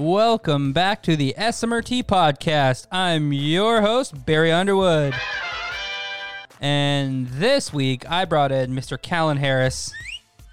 Welcome back to the SMRT podcast. I'm your host, Barry Underwood. And this week I brought in Mr. Callan Harris,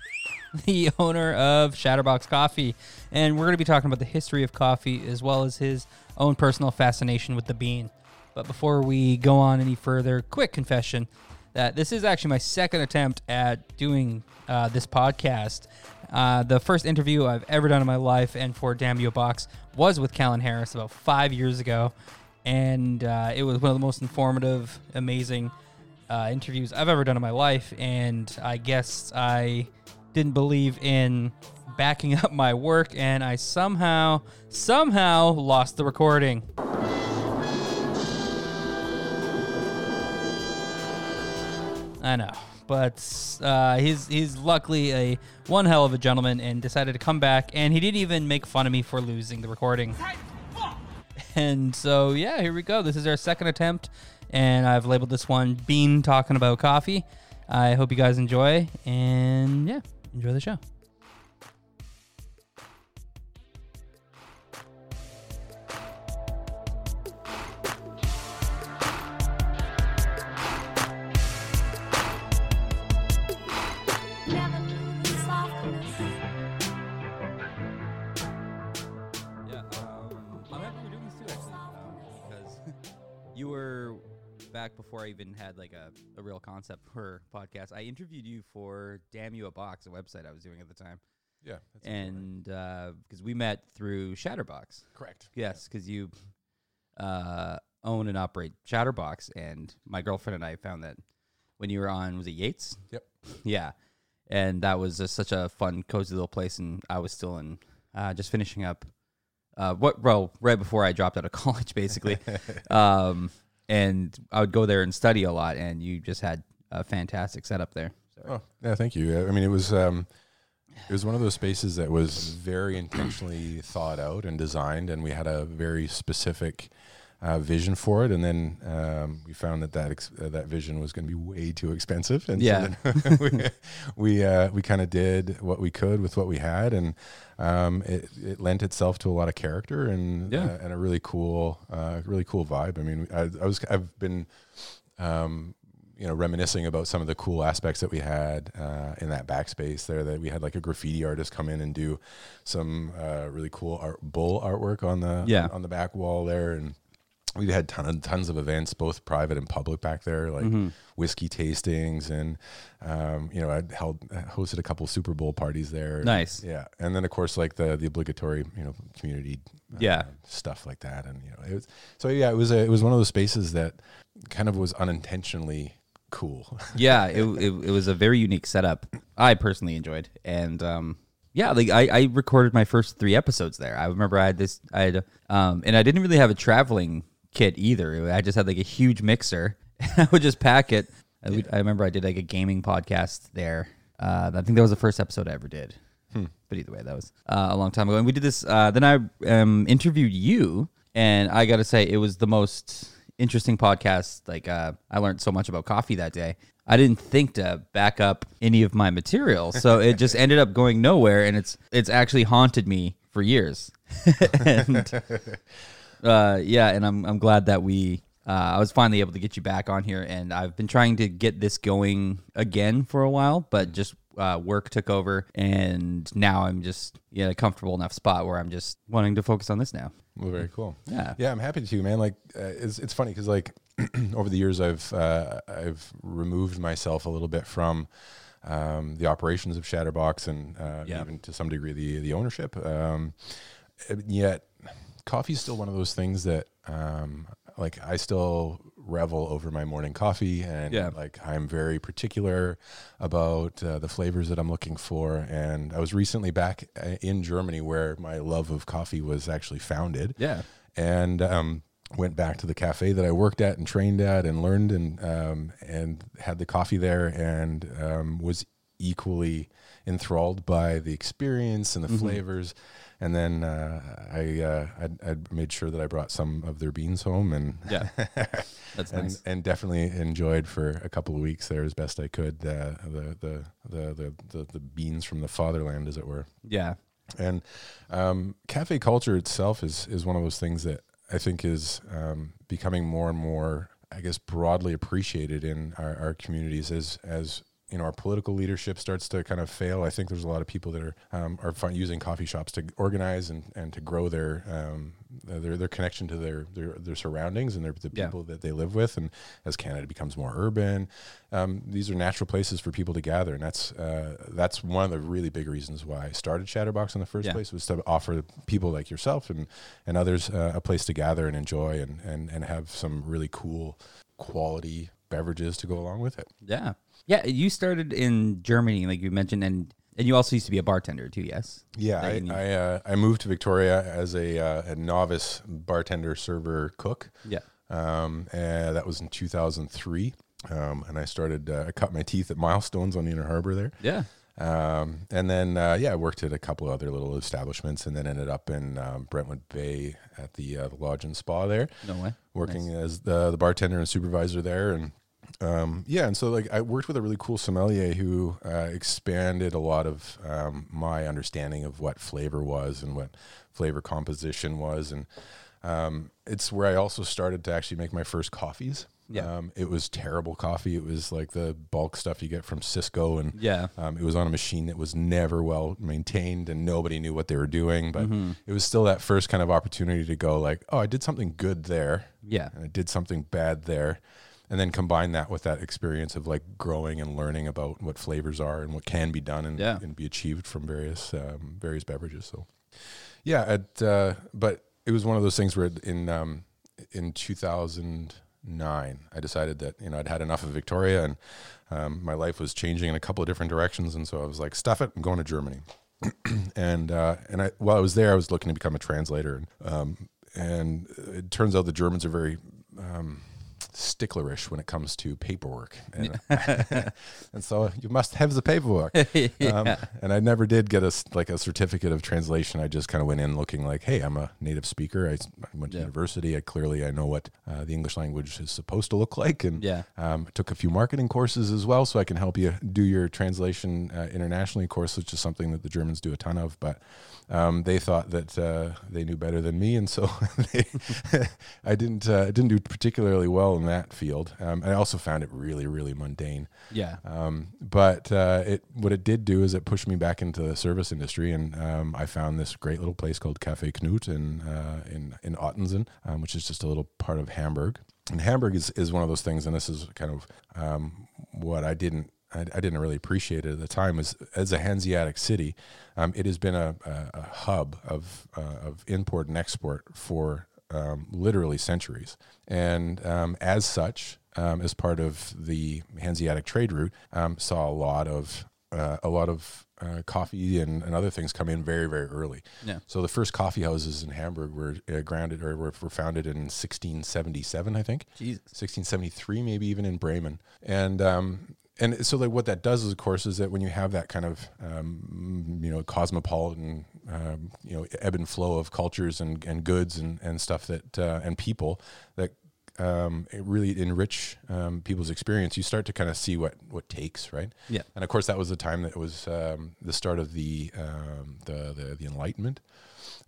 the owner of Shatterbox Coffee. And we're going to be talking about the history of coffee as well as his own personal fascination with the bean. But before we go on any further, quick confession that this is actually my second attempt at doing uh, this podcast. Uh, the first interview I've ever done in my life and for Damn You Box was with Callan Harris about five years ago. And uh, it was one of the most informative, amazing uh, interviews I've ever done in my life. And I guess I didn't believe in backing up my work and I somehow, somehow lost the recording. I know, but uh, he's he's luckily a one hell of a gentleman and decided to come back, and he didn't even make fun of me for losing the recording. And so yeah, here we go. This is our second attempt, and I've labeled this one "Bean Talking About Coffee." I hope you guys enjoy, and yeah, enjoy the show. Were back before I even had like a, a real concept for podcast. I interviewed you for Damn You a Box, a website I was doing at the time, Yeah, that's and because we met through Shatterbox. correct. Yes, because you uh, own and operate Shatterbox, and my girlfriend and I found that when you were on, was it Yates? Yep. Yeah, and that was just such a fun, cozy little place, and I was still in, uh, just finishing up, uh, what, well, right before I dropped out of college, basically, um, and I would go there and study a lot, and you just had a fantastic setup there. Oh, yeah. Thank you. I mean, it was um, it was one of those spaces that was very intentionally thought out and designed, and we had a very specific uh, vision for it. And then um, we found that that ex- uh, that vision was going to be way too expensive, and Yeah. so then we we, uh, we kind of did what we could with what we had, and um, it, it lent itself to a lot of character and Yeah. uh, and a really cool uh, really cool vibe. I mean, I, I was I've been um, you know, reminiscing about some of the cool aspects that we had uh, in that backspace there. That we had like a graffiti artist come in and do some uh, really cool art, bull artwork on the Yeah. on the back wall there, and we had ton of, tons of events, both private and public back there, like Mm-hmm. whiskey tastings, and um, you know, I held hosted a couple Super Bowl parties there. Nice. yeah, and then of course like the the obligatory you know community uh, Yeah. stuff like that, and you know, it was so yeah, it was a, it was one of those spaces that kind of was unintentionally cool. yeah, it, it it was a very unique setup. I personally enjoyed, and um, yeah, like I, I recorded my first three episodes there. I remember I had this, I had, um, and I didn't really have a traveling kit either. I just had like a huge mixer. I would just pack it. I, would, I remember I did like a gaming podcast there. Uh, I think that was the first episode I ever did. But either way, that was uh, a long time ago. And we did this. Uh, then I um, interviewed you, and I got to say, it was the most interesting podcast. Like, uh, I learned so much about coffee that day. I didn't think to back up any of my material, so it just ended up going nowhere, and it's it's actually haunted me for years. and uh, yeah, and I'm I'm glad that we uh, I was finally able to get you back on here, and I've been trying to get this going again for a while, but just uh, work took over, and now I'm just in a comfortable enough spot where I'm just wanting to focus on this now. Well, very cool. Yeah. yeah, I'm happy to, man. Like, uh, it's it's funny because like over the years, I've uh, I've removed myself a little bit from um, the operations of Shatterbox and uh, Yeah. even to some degree the the ownership. Um, yet, coffee is still one of those things that um, like I still revel over my morning coffee and Yeah. like I'm very particular about uh, the flavors that I'm looking for. And I was recently back uh, in Germany where my love of coffee was actually founded Yeah. and um, went back to the cafe that I worked at and trained at and learned and um, and had the coffee there and um, was equally enthralled by the experience and the Mm-hmm. flavors. And then uh, I uh, I'd, I'd made sure that I brought some of their beans home and Yeah. That's and, nice. and definitely enjoyed for a couple of weeks there as best I could uh, the, the, the the the the beans from the fatherland, as it were. Yeah. And um, cafe culture itself is is one of those things that I think is um, becoming more and more, I guess, broadly appreciated in our, our communities as as you know our political leadership starts to kind of fail. I think there's a lot of people that are um, are using coffee shops to organize and, and to grow their um, their their connection to their their, their surroundings and their the Yeah. people that they live with. And as Canada becomes more urban, um, these are natural places for people to gather, and that's uh, that's one of the really big reasons why I started Shatterbox in the first Yeah. place was to offer people like yourself and and others uh, a place to gather and enjoy and and and have some really cool quality beverages to go along with it. Yeah. Yeah. You started in Germany, like you mentioned, and and you also used to be a bartender too. Yes. Yeah, I I, uh, I moved to Victoria as a, uh, a novice bartender, server, cook. Yeah. Um, and that was in 2003. Um, and I started, uh, I cut my teeth at Milestones on the Inner Harbor there. Yeah. Um, and then, uh, yeah, I worked at a couple of other little establishments and then ended up in um, Brentwood Bay at the, uh, the Lodge and Spa there, No way. working as the, the bartender and supervisor there. And um, yeah, and so like I worked with a really cool sommelier who uh, expanded a lot of um, my understanding of what flavor was and what flavor composition was, and um, it's where I also started to actually make my first coffees. Yeah. Um, it was terrible coffee. It was like the bulk stuff you get from Sysco, and Yeah. um, it was on a machine that was never well maintained, and nobody knew what they were doing. But Mm-hmm. it was still that first kind of opportunity to go like, oh, I did something good there Yeah. and I did something bad there. And then combine that with that experience of like growing and learning about what flavors are and what can be done and, Yeah. and be achieved from various um, various beverages. So, yeah, at, uh, but it was one of those things where in um, in 2009, I decided that you know I'd had enough of Victoria and um, my life was changing in a couple of different directions, and so I was like, stuff it, I'm going to Germany. and uh, and I while I was there, I was looking to become a translator, and um, and it turns out the Germans are very um, sticklerish when it comes to paperwork, and, and so you must have the paperwork. um, and I never did get a like a certificate of translation. I just kind of went in looking like, hey, I'm a native speaker. I went to Yeah. university. I clearly I know what uh, the English language is supposed to look like, and Yeah. um, took a few marketing courses as well, so I can help you do your translation uh, internationally course, which is something that the Germans do a ton of. But um, they thought that uh, they knew better than me, and so they, I didn't uh, didn't do particularly well in that field. Um, I also found it really really mundane. Yeah. Um, but uh, it what it did do is it pushed me back into the service industry, and um, I found this great little place called Cafe Knut in uh, in in Ottensen, um, which is just a little part of Hamburg. And Hamburg is, is one of those things, and this is kind of um, what I didn't I, I didn't really appreciate it at the time. As a Hanseatic city, um, it has been a, a, a hub of uh, of import and export for um, literally centuries, and um, as such, um, as part of the Hanseatic trade route, um, saw a lot of uh, a lot of uh, coffee and, and other things come in very very early. Yeah. So the first coffee houses in Hamburg were uh, grounded or were, were founded in 1677, I think. Jesus. 1673, maybe even in Bremen. And um, and so like what that does, is, of course, is that when you have that kind of um, you know cosmopolitan um, you know ebb and flow of cultures and, and goods and, and stuff that uh, and people that um, it really enrich um, people's experience. You start to kind of see what what takes right. Yeah. And of course, that was the time that was um, the start of the, um, the the the Enlightenment.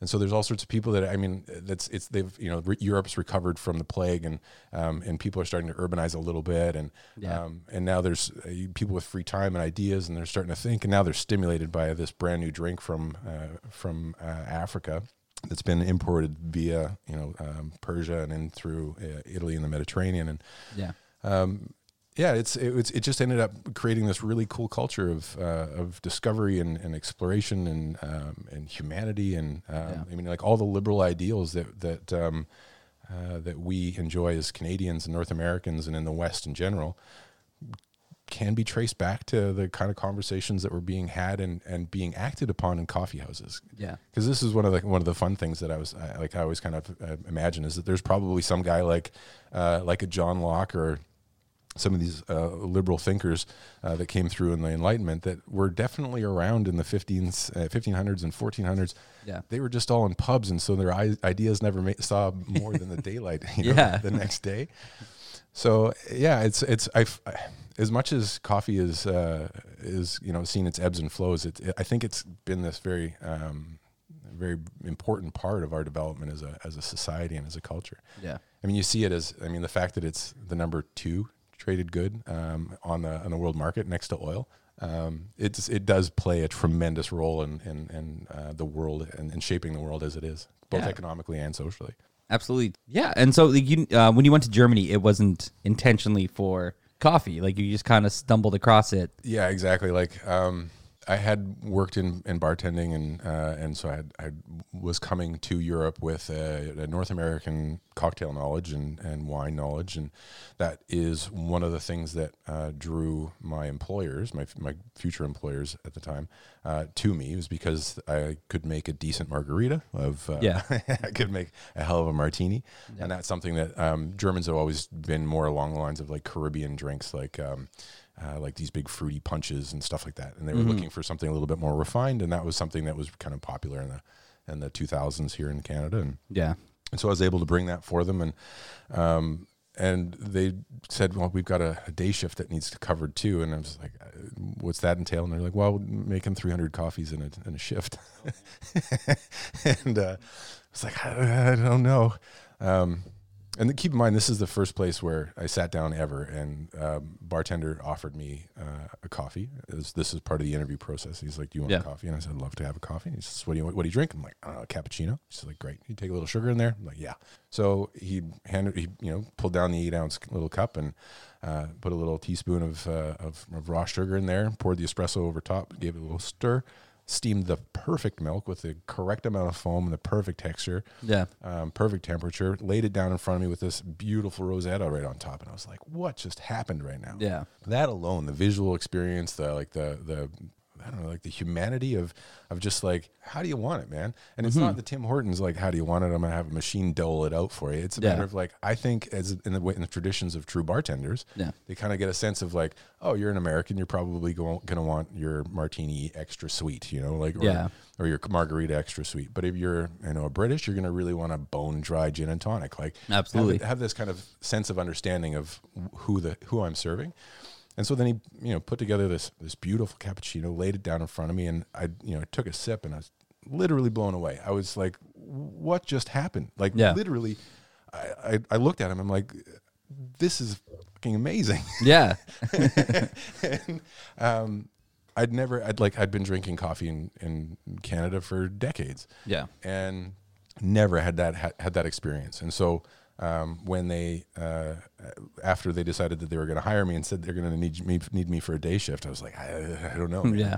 And so there's all sorts of people that I mean, that's it's they've you know re- Europe's recovered from the plague and um, and people are starting to urbanize a little bit and Yeah. um, and now there's uh, people with free time and ideas and they're starting to think and now they're stimulated by this brand new drink from uh, from uh, Africa that's been imported via you know um, Persia and in through uh, Italy and the Mediterranean and Yeah. um, yeah, it's it, it's it just ended up creating this really cool culture of uh, of discovery and, and exploration and um, and humanity and um, Yeah. I mean like all the liberal ideals that that um, uh, that we enjoy as Canadians and North Americans and in the West in general can be traced back to the kind of conversations that were being had and, and being acted upon in coffee houses Yeah. because this is one of the one of the fun things that I was I, like I always kind of uh, imagine is that there's probably some guy like uh, like a John Locke or some of these uh, liberal thinkers uh, that came through in the Enlightenment that were definitely around in the 15s, uh, 1500s and 1400s. Yeah. They were just all in pubs, and so their i- ideas never ma- saw more than the daylight you know, Yeah. the next day. So yeah, it's it's I, as much as coffee is uh, is you know seen its ebbs and flows, it, I think it's been this very um, very important part of our development as a as a society and as a culture. Yeah. I mean, you see it as I mean the fact that it's the number two traded good um, on the on the world market next to oil. Um, it's it does play a tremendous role in in, in uh, the world and, and shaping the world as it is, both Yeah. economically and socially. Absolutely. Yeah. And so like, you, uh, when you went to Germany, it wasn't intentionally for coffee. Like you just kind of stumbled across it. Yeah, exactly. Like um, I had worked in, in bartending, and uh, and so I, had, I was coming to Europe with a, a North American cocktail knowledge and, and wine knowledge, and that is one of the things that uh, drew my employers, my my future employers at the time, uh, to me was because I could make a decent margarita. Of uh, Yeah. I could make a hell of a martini, and that's something that um, Germans have always been more along the lines of like Caribbean drinks, like. Um, uh, like these big fruity punches and stuff like that, and they were looking for something a little bit more refined, and that was something that was kind of popular in the in the 2000s here in Canada, and, Yeah. and so I was able to bring that for them, and um, and they said, well, we've got a, a day shift that needs to covered too, and I was like, uh, what's that entail? And they're like, well, making 300 coffees in a in a shift, and uh, I was like, I, I don't know. Um, and then keep in mind, this is the first place where I sat down ever, and um, bartender offered me uh, a coffee. This, this is part of the interview process. He's like, "Do you want Yeah. a coffee?" And I said, "I'd love to have a coffee." And he says, "What do you what do you drink?" I'm like, uh, "Cappuccino." He's like, "Great." You take a little sugar in there. I'm like, "Yeah." So he handed, he you know, pulled down the eight ounce little cup and uh, put a little teaspoon of, uh, of of raw sugar in there. Poured the espresso over top. Gave it a little stir. Steamed the perfect milk with the correct amount of foam and the perfect texture Yeah. um, perfect temperature, laid it down in front of me with this beautiful Rosetta right on top, and I was like, "What just happened right now?" Yeah. that alone, the visual experience, the like the the I don't know, like the humanity of of just like how do you want it, man? And it's Mm-hmm. not the Tim Hortons like how do you want it? I'm gonna have a machine dole it out for you. It's a Yeah. matter of like I think as in the way- in the traditions of true bartenders, Yeah. they kind of get a sense of like, oh, you're an American, you're probably going gonna want your martini extra sweet, you know, like or, Yeah. or your margarita extra sweet. But if you're you know a British, you're gonna really want a bone dry gin and tonic, like have- Absolutely. have this kind of sense of understanding of who the who I'm serving. And so then he, you know, put together this this beautiful cappuccino, laid it down in front of me, and I, you know, took a sip, and I was literally blown away. I was like, "What just happened?" Like Yeah. literally, I, I I looked at him. I'm like, "This is fucking amazing." Yeah. and, um, I'd never, I'd like, I'd been drinking coffee in, in Canada for decades Yeah. and never had that had, had that experience. And so um, when they uh, after they decided that they were going to hire me and said they're going to need me need me for a day shift, I was like, I, I don't know. man. Yeah.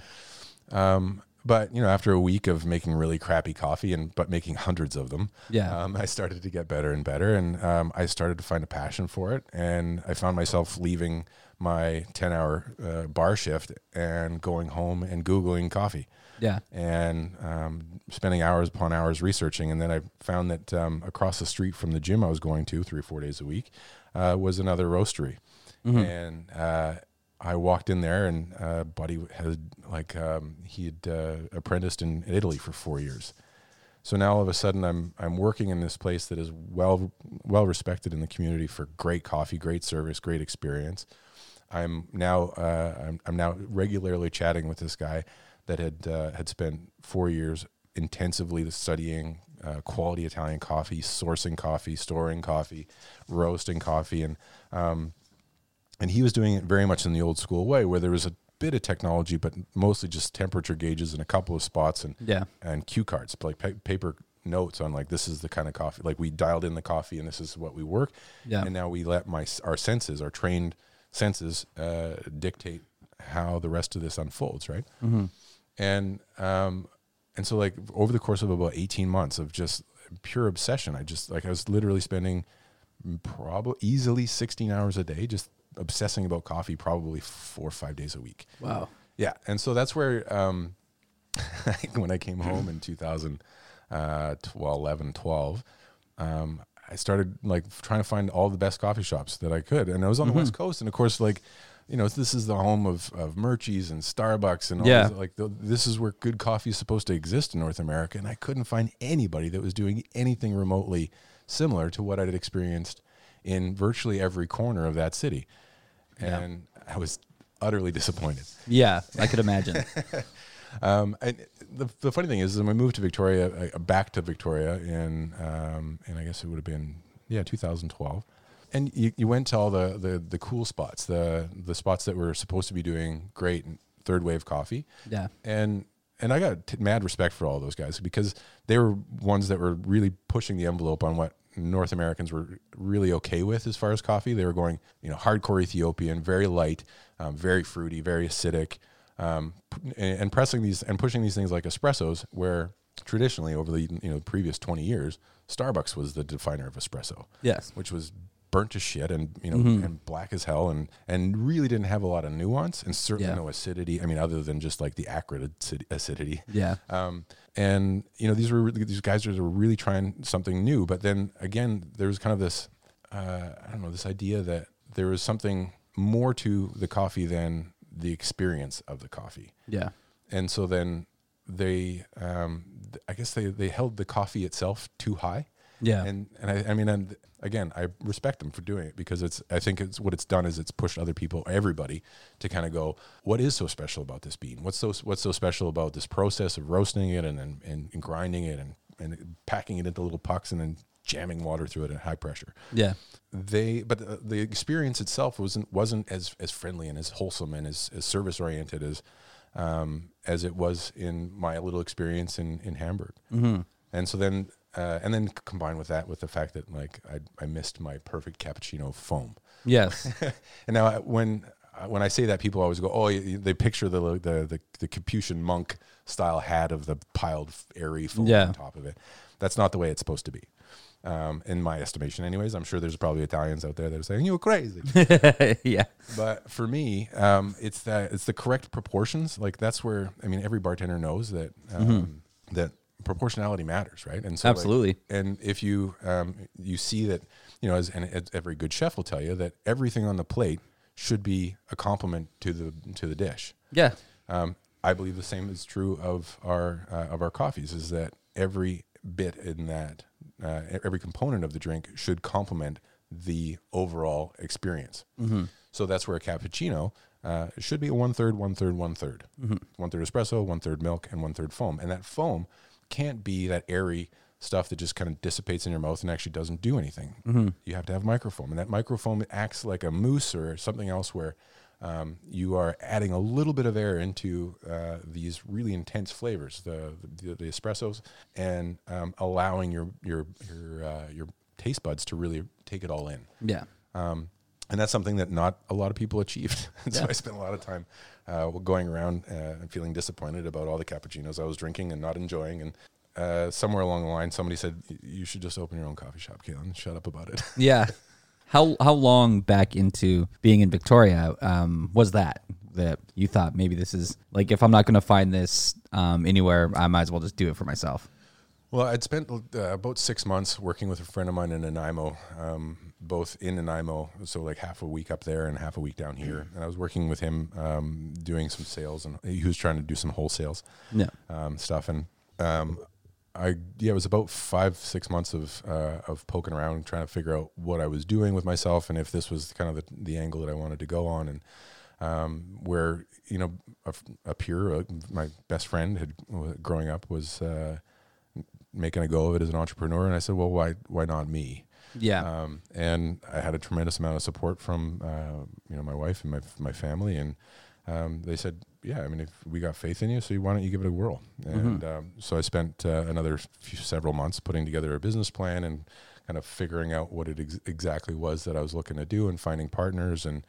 Um, but you know, after a week of making really crappy coffee and but making hundreds of them, Yeah. um, I started to get better and better, and um, I started to find a passion for it. And I found myself leaving my ten-hour uh, bar shift and going home and googling coffee Yeah. and um, spending hours upon hours researching. And then I found that um, across the street from the gym I was going to three or four days a week uh, was another roastery. And uh, I walked in there, and uh, Buddy had like um, he had uh, apprenticed in Italy for four years. So now all of a sudden I'm I'm working in this place that is well well respected in the community for great coffee, great service, great experience. I'm now uh, I'm, I'm now regularly chatting with this guy that had uh, had spent four years intensively studying uh, quality Italian coffee, sourcing coffee, storing coffee, roasting coffee, and um, and he was doing it very much in the old school way, where there was a bit of technology, but mostly just temperature gauges in a couple of spots and Yeah. and cue cards, like pa- paper notes on like this is the kind of coffee. Like we dialed in the coffee, and this is what we work. Yeah. And now we let my our senses, our trained senses, uh, dictate how the rest of this unfolds, right? And um, and so like over the course of about eighteen months of just pure obsession, I just like I was literally spending probably easily sixteen hours a day just obsessing about coffee, probably four or five days a week. Wow. Yeah, and so that's where um, when I came home in 2012, 11, 12, um, I started like trying to find all the best coffee shops that I could, and I was on the West Coast, and of course, like you know, this is the home of of Murchie's and Starbucks and all Yeah. these, like the, this is where good coffee is supposed to exist in North America, and I couldn't find anybody that was doing anything remotely similar to what I'd experienced in virtually every corner of that city. And I was utterly disappointed. Yeah, I could imagine. Um, and the, the funny thing is, when we moved to Victoria, back to Victoria in, um, and I guess it would have been, yeah, 2012. And you, you went to all the, the, the cool spots, the, the spots that were supposed to be doing great third wave coffee. Yeah. And, and I got t- mad respect for all those guys because they were ones that were really pushing the envelope on what North Americans were really okay with as far as coffee. They were going, you know, hardcore Ethiopian, very light, um, very fruity, very acidic, um, and, and pressing these and pushing these things like espressos, where traditionally over the you know previous twenty years, Starbucks was the definer of espresso Yes. which was burnt to shit and you know Mm-hmm. and black as hell and and really didn't have a lot of nuance and certainly Yeah. no acidity. I mean, other than just like the acrid acidity. Yeah. Um, and you know these were these guys were really trying something new. But then again, there was kind of this uh, I don't know this idea that there was something more to the coffee than the experience of the coffee Yeah. and so then they um, i guess they, they held the coffee itself too high Yeah. and and I, I mean and again i respect them for doing it because it's i think it's what it's done is it's pushed other people everybody to kind of go what is so special about this bean what's so what's so special about this process of roasting it and and, and, and grinding it and and packing it into little pucks and then jamming water through it at high pressure Yeah. they but the, the experience itself wasn't wasn't as as friendly and as wholesome and as, as service oriented as um, as it was in my little experience in in Hamburg. Mm-hmm. And so then uh, and then combined with that with the fact that like I I missed my perfect cappuccino foam. Yes. And now I- when uh, when I say that, people always go, "Oh, they picture the the the, the Capuchin monk style hat of the piled airy foam Yeah. on top of it." That's not the way it's supposed to be, um, in my estimation. Anyways, I'm sure there's probably Italians out there that are saying you're crazy, yeah. but for me, um, it's that it's the correct proportions. Like that's where I mean, every bartender knows that um, that proportionality matters, right? And so like, Absolutely. and if you um, you see that you know, as, and as every good chef will tell you that everything on the plate should be a complement to the to the dish. Yeah. Um, I believe the same is true of our uh, of our coffees. Is that every bit in that uh, every component of the drink should complement the overall experience. So that's where a cappuccino uh, should be a one third, one third, one third, one third espresso, one third milk, and one third foam. And that foam can't be that airy stuff that just kind of dissipates in your mouth and actually doesn't do anything. You have to have microfoam, and that microfoam acts like a mousse or something else where um, you are adding a little bit of air into uh, these really intense flavors, the the, the espressos, and um, allowing your your your uh, your taste buds to really take it all in. Yeah. Um, and that's something that not a lot of people achieved. And so I spent a lot of time uh, going around uh, and feeling disappointed about all the cappuccinos I was drinking and not enjoying. And uh, somewhere along the line, somebody said, "You should just open your own coffee shop, Callan. Shut up about it." Yeah. How how long back into being in Victoria um, was that that you thought maybe this is like if I'm not going to find this um, anywhere, I might as well just do it for myself. Well, I'd spent uh, about six months working with a friend of mine in Nanaimo, um, both in Nanaimo, so like half a week up there and half a week down here. And I was working with him um, doing some sales, and he was trying to do some wholesales Yeah. um, stuff. And um, I, yeah, it was about five, six months of uh, of poking around, trying to figure out what I was doing with myself, and if this was kind of the, the angle that I wanted to go on, and um, where you know a, a peer, uh, my best friend, had growing up was. Uh, making a go of it as an entrepreneur. And I said well why why not me? Yeah. um, and I had a tremendous amount of support from uh, you know my wife and my my family. And um, they said yeah I mean if we got faith in you so why don't you give it a whirl? And um, so I spent uh, another few, several months putting together a business plan and kind of figuring out what it ex- exactly was that I was looking to do and finding partners. And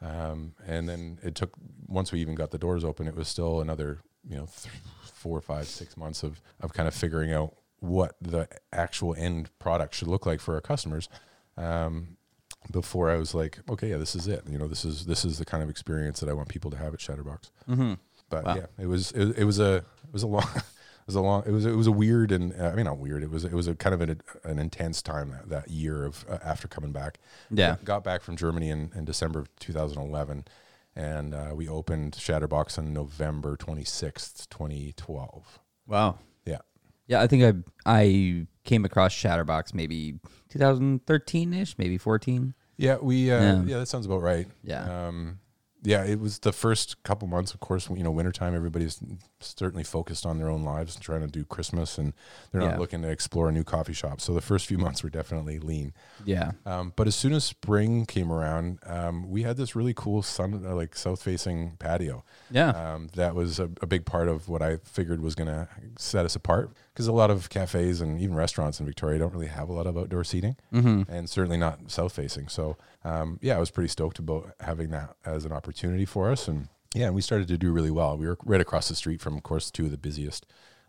um, and then it took once we even got the doors open it was still another you know th- four five six months of of kind of figuring out what the actual end product should look like for our customers um, before I was like okay yeah this is it you know this is this is the kind of experience that I want people to have at Shatterbox mm-hmm. but Wow. yeah it was it, it was a it was a long it was a long it was it was a weird and uh, I mean not weird it was it was a kind of an, an intense time that, that year of uh, after coming back Yeah. got, got back from Germany in, in December of 2011 and uh, we opened Shatterbox on November 26th 2012 Wow. Yeah I think I I came across Shatterbox maybe 2013 ish, maybe 14. yeah we uh, Yeah. yeah. that sounds about right Yeah. um yeah, it was the first couple months, of course, you know, wintertime, everybody's certainly focused on their own lives and trying to do Christmas and they're not Yeah. looking to explore a new coffee shop. So the first few months were definitely lean. Yeah. Um, but as soon as spring came around, um, we had this really cool sun, uh, like south facing patio. Yeah. Um, that was a, a big part of what I figured was going to set us apart because a lot of cafes and even restaurants in Victoria don't really have a lot of outdoor seating Mm-hmm. and certainly not south facing. So, um, yeah, I was pretty stoked about having that as an opportunity for us. And yeah, and we started to do really well. We were right across the street from, of course, two of the busiest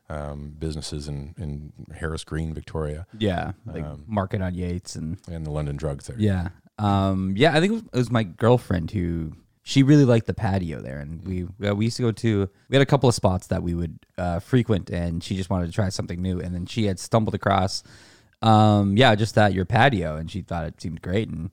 um, businesses in, in Harris Green, Victoria, Yeah. Like Um, Market on Yates and and the London Drugs there. Yeah. Um, yeah, I think it was, it was my girlfriend who she really liked the patio there, and we uh, we used to go to. We had a couple of spots that we would uh, frequent, and she just wanted to try something new. And then she had stumbled across, um, yeah, just that your patio, and she thought it seemed great. And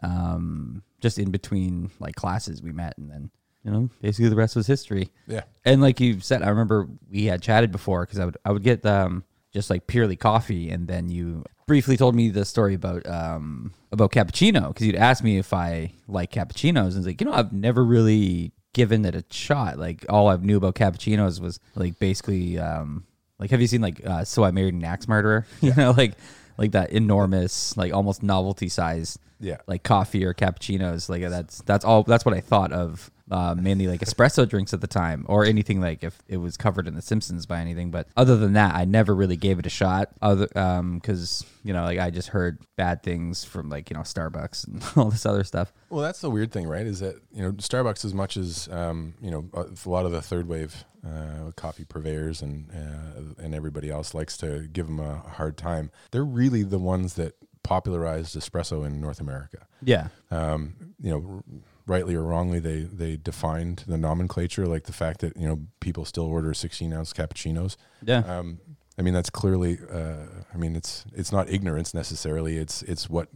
um, just in between like classes, we met, and then you know basically the rest was history. Yeah. And like you said, I remember we had chatted before because I would I would get um just like purely coffee, and then you briefly told me the story about um about cappuccino because you'd asked me if I like cappuccinos, and it's like you know I've never really given it a shot. Like all I knew about cappuccinos was like basically um like have you seen like uh, So I Married an Axe Murderer? you know like like that enormous like almost novelty size Yeah. like coffee or cappuccinos. Like that's that's all. That's what I thought of. Uh, mainly like espresso drinks at the time, or anything like if it was covered in The Simpsons by anything. But other than that, I never really gave it a shot. Other because you know like I just heard bad things from like you know Starbucks and all this other stuff. Well, that's the weird thing, right? Is that you know Starbucks, as much as um, you know, a lot of the third wave uh, coffee purveyors and uh, and everybody else likes to give them a hard time. They're really the ones that popularized espresso in North America. Yeah, Um, you know, rightly or wrongly, they they defined the nomenclature, like the fact that you know people still order 16 ounce cappuccinos. yeah, Um, I mean, that's clearly. Uh, I mean, it's it's not ignorance necessarily. It's it's what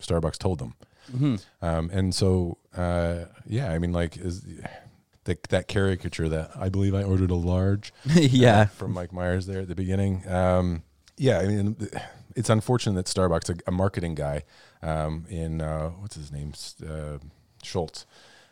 Starbucks told them. Um, and so, uh, yeah, I mean, like, is the, that caricature that I believe I ordered a large yeah, uh, from Mike Myers there at the beginning. Um, yeah, I mean, it's unfortunate that Starbucks, a, a marketing guy um, in uh, what's his name, uh, Schultz,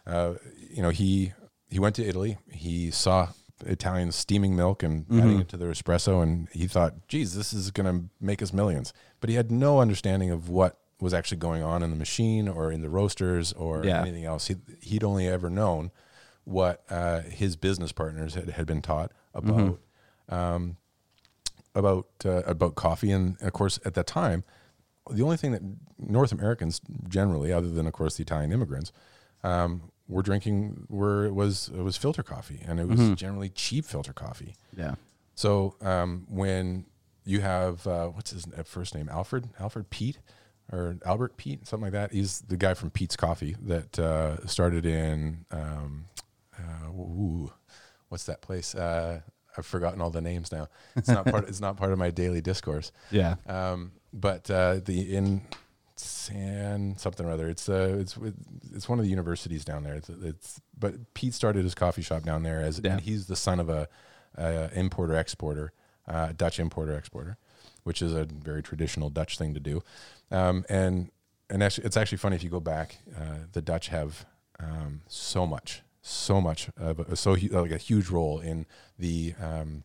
uh, you know, he he went to Italy. He saw Italians steaming milk and adding it to their espresso, and he thought, "Geez, this is going to make us millions." But he had no understanding of what was actually going on in the machine or in the roasters or Yeah. anything else. He, he'd only ever known what uh, his business partners had, had been taught about um, about uh, about coffee, and of course, at that time, the only thing that North Americans generally, other than of course the Italian immigrants, um, were drinking were was it was filter coffee, and it was generally cheap filter coffee. yeah, So um, when you have uh, what's his uh, first name, Alfred Alfred Peet or Albert Peet, something like that. He's the guy from Peet's Coffee that uh, started in um, uh, ooh, what's that place? Uh, I've forgotten all the names now. It's not part. it's not part of my daily discourse. yeah, Um, but uh, the in San something or other. It's uh, it's it's one of the universities down there. It's, it's but Peet started his coffee shop down there as Yeah. and he's the son of a, a importer exporter, uh, Dutch importer exporter, which is a very traditional Dutch thing to do. Um, and and actually, it's actually funny if you go back. Uh, the Dutch have um, so much, so much, of a, so hu- like a huge role in the um,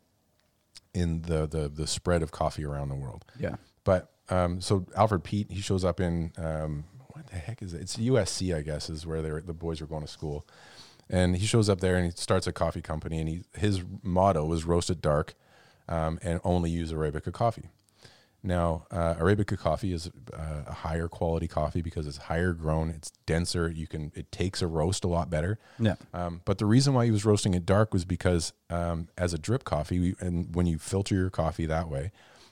in the, the the spread of coffee around the world. yeah, But um, so Alfred Peet, he shows up in um, what the heck is it? It's USC, I guess, is where they were, the boys were going to school. And he shows up there and he starts a coffee company. And he his motto was roast it dark um, and only use Arabica coffee. Now, uh, Arabica coffee is uh, a higher quality coffee because it's higher grown, it's denser. You can it takes a roast a lot better. yeah, Um, but the reason why he was roasting it dark was because um, as a drip coffee, we, and when you filter your coffee that way,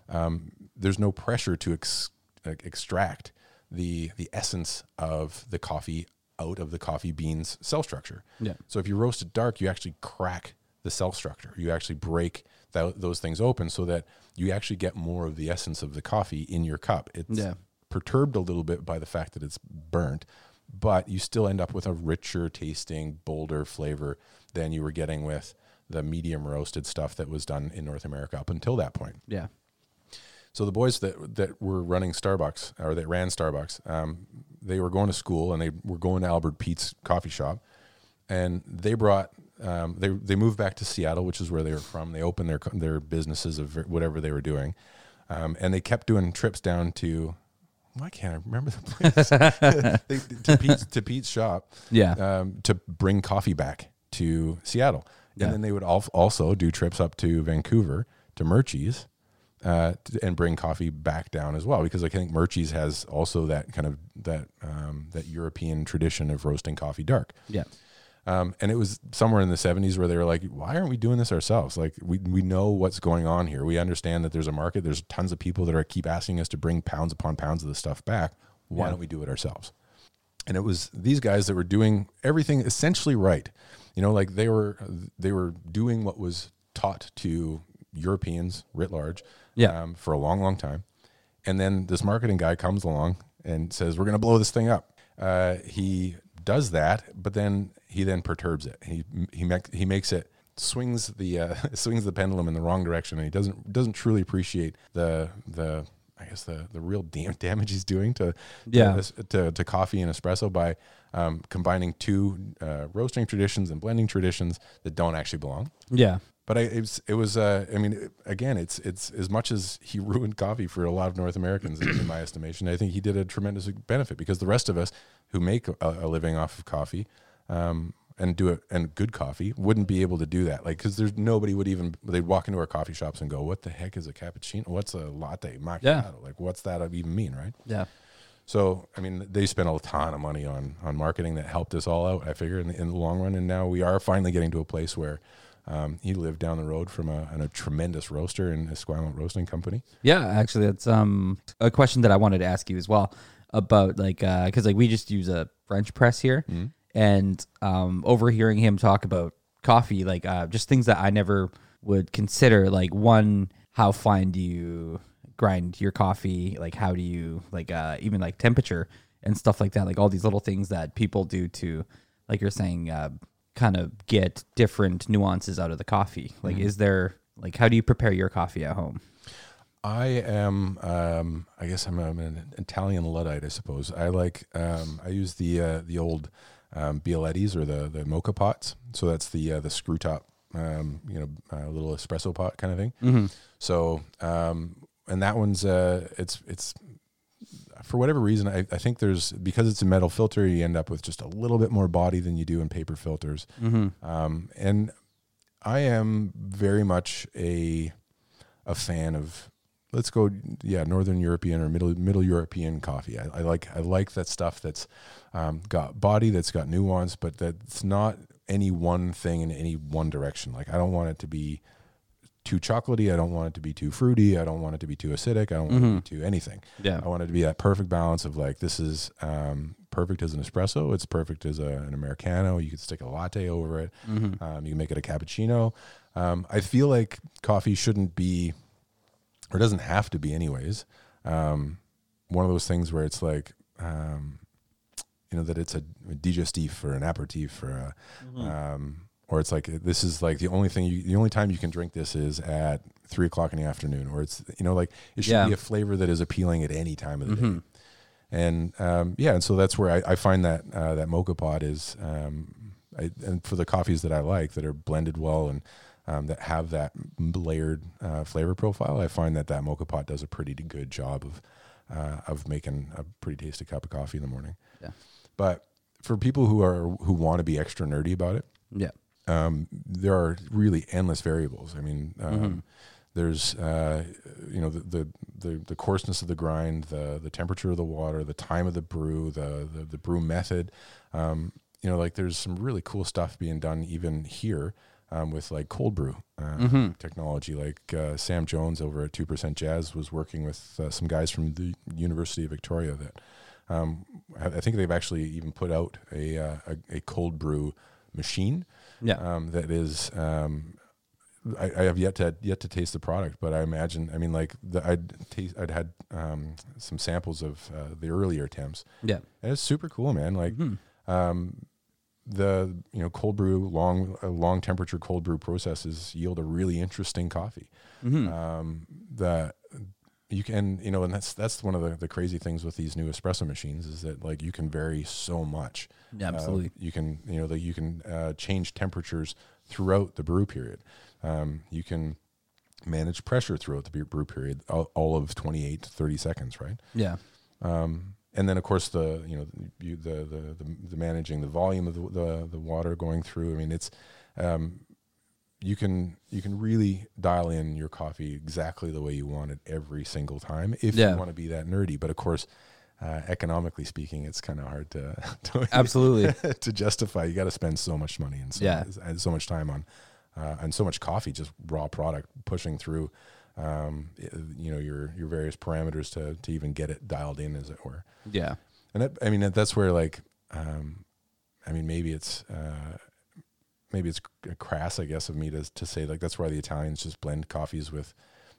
um, there's no pressure to ex- extract the the essence of the coffee out of the coffee bean's cell structure. Yeah. So if you roast it dark, you actually crack the cell structure. You actually break tho- those things open so that you actually get more of the essence of the coffee in your cup. It's Yeah. perturbed a little bit by the fact that it's burnt, but you still end up with a richer tasting, bolder flavor than you were getting with the medium roasted stuff that was done in North America up until that point. yeah, So the boys that that were running Starbucks or that ran Starbucks, um, they were going to school and they were going to Albert Peet's coffee shop, and they brought um, they they moved back to Seattle, which is where they were from. They opened their their businesses of whatever they were doing, um, and they kept doing trips down to. Why can't I remember the place? they, to, Peet's, to Peet's shop, Yeah. um, to bring coffee back to Seattle, Yeah. and then they would al- also do trips up to Vancouver to Murchie's, uh, and bring coffee back down as well because I think Murchie's has also that kind of that um, that European tradition of roasting coffee dark. Yeah. Um, and it was somewhere in the 70s where they were like, why aren't we doing this ourselves? Like, we, we know what's going on here. We understand that there's a market. There's tons of people that are keep asking us to bring pounds upon pounds of the stuff back. Why Yeah. don't we do it ourselves? And it was these guys that were doing everything essentially right. You know, like they were they were doing what was taught to Europeans writ large Yeah. um, for a long, long time. And then this marketing guy comes along and says, "We're going to blow this thing up." Uh, he does that, but then he then perturbs it. He he mek- he makes it swings the uh, swings the pendulum in the wrong direction, and he doesn't doesn't truly appreciate the the I guess the the real dam- damage he's doing to Yeah. this- to, to coffee and espresso by um, combining two uh, roasting traditions and blending traditions that don't actually belong. Yeah. But I, it was, it was uh, I mean, it- again, it's it's as much as he ruined coffee for a lot of North Americans, in my estimation. I think he did a tremendous benefit because the rest of us who make a, a living off of coffee um, and do it and good coffee wouldn't be able to do that. Like, because there's nobody would even they'd walk into our coffee shops and go, "What the heck is a cappuccino? What's a latte macchiato? Yeah. Like, what's that even mean?" Right? Yeah. So, I mean, they spent a ton of money on on marketing that helped us all out. I figure in the, in the long run, and now we are finally getting to a place where um, he lived down the road from a, and a tremendous roaster in Esquimalt Roasting Company. Yeah, actually, that's um a question that I wanted to ask you as well about like uh because like we just use a French press here, and um overhearing him talk about coffee, like uh just things that I never would consider. Like one, how fine do you grind your coffee? Like how do you like uh even like temperature and stuff like that? Like all these little things that people do to, like you're saying, uh, kind of get different nuances out of the coffee. Like, is there like how do you prepare your coffee at home? I am, um, I guess I'm, I'm an Italian luddite, I suppose. I like, um, I use the uh, the old um, Bialettis or the the mocha pots. So that's the uh, the screw top, um, you know, uh, little espresso pot kind of thing. So, um, and that one's, uh, it's it's for whatever reason, I, I think there's because it's a metal filter, you end up with just a little bit more body than you do in paper filters. Um, and I am very much a a fan of let's go yeah northern European or middle middle European coffee. I, I like I like that stuff that's um, got body, that's got nuance, but that's not any one thing in any one direction. Like I don't want it to be too chocolatey. I don't want it to be too fruity. I don't want it to be too acidic. I don't want it to be too anything. Yeah. I want it to be that perfect balance of like this is um, perfect as an espresso. It's perfect as a, an americano. You could stick a latte over it. Um, you can make it a cappuccino. Um, I feel like coffee shouldn't be, or doesn't have to be, anyways. Um, one of those things where it's like, um, you know, that it's a digestif or an aperitif or a, um, or it's like this is like the only thing you, the only time you can drink this is at three o'clock in the afternoon, or it's you know like it should Yeah. be a flavor that is appealing at any time of the day. And um, yeah, and so that's where I, I find that uh, that mocha pot is, um, I, and for the coffees that I like that are blended well and um, that have that layered uh, flavor profile, I find that that mocha pot does a pretty good job of uh, of making a pretty tasty cup of coffee in the morning. Yeah. But for people who are who want to be extra nerdy about it, Yeah. Um, there are really endless variables. I mean, um, there's uh, you know the, the the the coarseness of the grind, the the temperature of the water, the time of the brew, the the, the brew method. Um, you know, like there's some really cool stuff being done even here um, with like cold brew uh, technology. Like uh, Sam Jones over at Two Percent Jazz was working with uh, some guys from the University of Victoria that um, I I think they've actually even put out a uh, a, a cold brew machine Yeah. um, that is um, I, I have yet to yet to taste the product, but I imagine I mean like the, I'd taste I'd had um, some samples of uh, the earlier attempts, Yeah. and it's super cool, man. Like um, the you know cold brew long uh, long temperature cold brew processes yield a really interesting coffee. Um, the you can you know and that's that's one of the, the crazy things with these new espresso machines is that like you can vary so much Yeah, Uh, absolutely. you can you know that you can uh, change temperatures throughout the brew period um, you can manage pressure throughout the brew period all, all of 28 to 30 seconds right yeah. um, and then of course the you know you, the, the the the managing the volume of the the, the water going through. I mean it's um, you can you can really dial in your coffee exactly the way you want it every single time if Yeah. you want to be that nerdy. But of course, uh, economically speaking, it's kind of hard to to, Absolutely. to justify. You got to spend so much money and so, Yeah. and so much time on uh, and so much coffee, just raw product pushing through. Um, you know your your various parameters to to even get it dialed in, as it were. Yeah. And that, I mean, that- that's where like, um, I mean, maybe it's, uh, maybe it's crass, I guess, of me to, to say like, that's why the Italians just blend coffees with,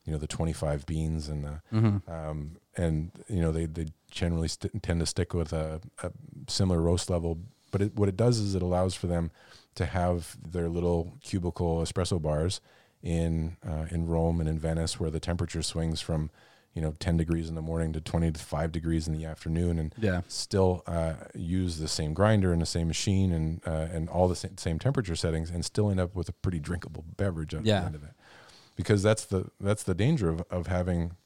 you know, the 25 beans and the, Mm-hmm. um, and you know, they, they generally st- tend to stick with a, a similar roast level, but it, what it does is it allows for them to have their little cubicle espresso bars in, uh, in Rome and in Venice where the temperature swings from, you know, 10 degrees in the morning to 25 degrees in the afternoon. And, Yeah. still uh, use the same grinder and the same machine and uh, and all the same, same temperature settings and still end up with a pretty drinkable beverage at Yeah. the end of it. Because that's the that's the danger of, of having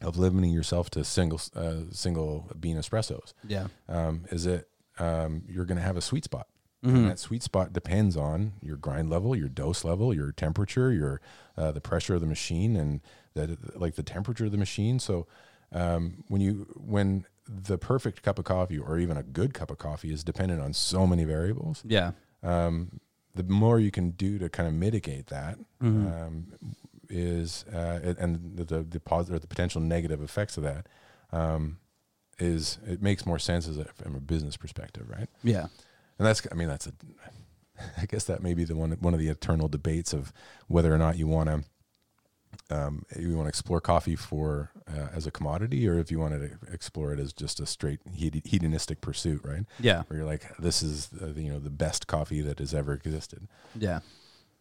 of limiting yourself to single uh, single bean espressos. Yeah. Um, is it um, you're going to have a sweet spot. Mhm. And that sweet spot depends on your grind level, your dose level, your temperature, your uh, the pressure of the machine, and that like the temperature of the machine. So um, when you when the perfect cup of coffee or even a good cup of coffee is dependent on so many variables, Yeah. um, the more you can do to kind of mitigate that um, is uh, and- the the, the positive or the potential negative effects of that um, is it makes more sense as a, from a business perspective, right? Yeah. And that's, I mean, that's a, I guess that may be the one, one of the eternal debates of whether or not you want to, um, you want to explore coffee for uh, as a commodity, or if you want to explore it as just a straight hedonistic pursuit, right? Yeah. Where you're like, this is uh, you know the best coffee that has ever existed. Yeah.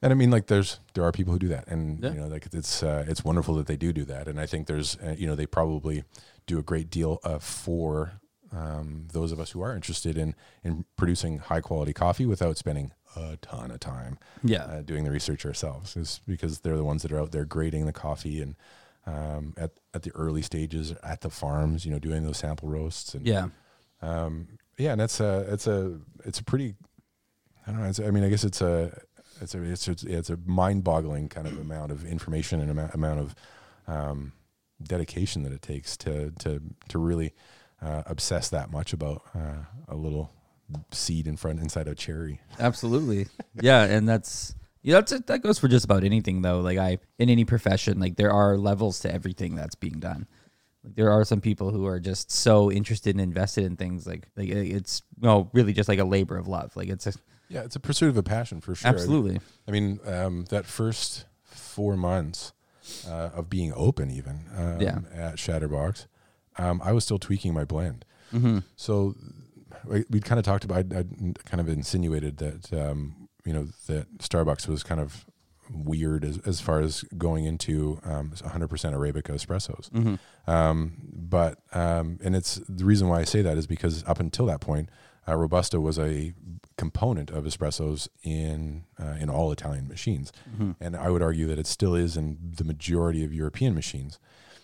And I mean, like, there's there are people who do that, and Yeah. you know, like it's uh, it's wonderful that they do do that, and I think there's uh, you know they probably do a great deal uh, for um, those of us who are interested in in producing high quality coffee without spending a ton of time Yeah. uh, doing the research ourselves, is because they're the ones that are out there grading the coffee and um, at at the early stages at the farms, you know, doing those sample roasts and Yeah. um, yeah, and that's a it's a it's a pretty I don't know. It's, I mean, I guess it's a it's a it's a, it's a mind-boggling kind of amount of information and amount amount of um, dedication that it takes to to to really uh, obsess that much about uh, a little seed in front inside a cherry. Absolutely. Yeah, and that's yeah, that's. That goes for just about anything though. Like I in any profession, like there are levels to everything that's being done. Like there are some people who are just so interested and invested in things like like it- it's no really just like a labor of love. Like it's a, Yeah, it's a pursuit of a passion for sure. absolutely. I mean, um, that first four months uh, of being open, even um, Yeah. at Shatterbox, um, I was still tweaking my blend. Mm-hmm. So we we kind of talked about, I'd, I'd kind of insinuated that um, you know that Starbucks was kind of weird as, as far as going into um, 100% Arabica espressos. Mm-hmm. Um, but um, and it's the reason why I say that is because up until that point, uh, Robusta was a component of espressos in uh, in all Italian machines, and I would argue that it still is in the majority of European machines.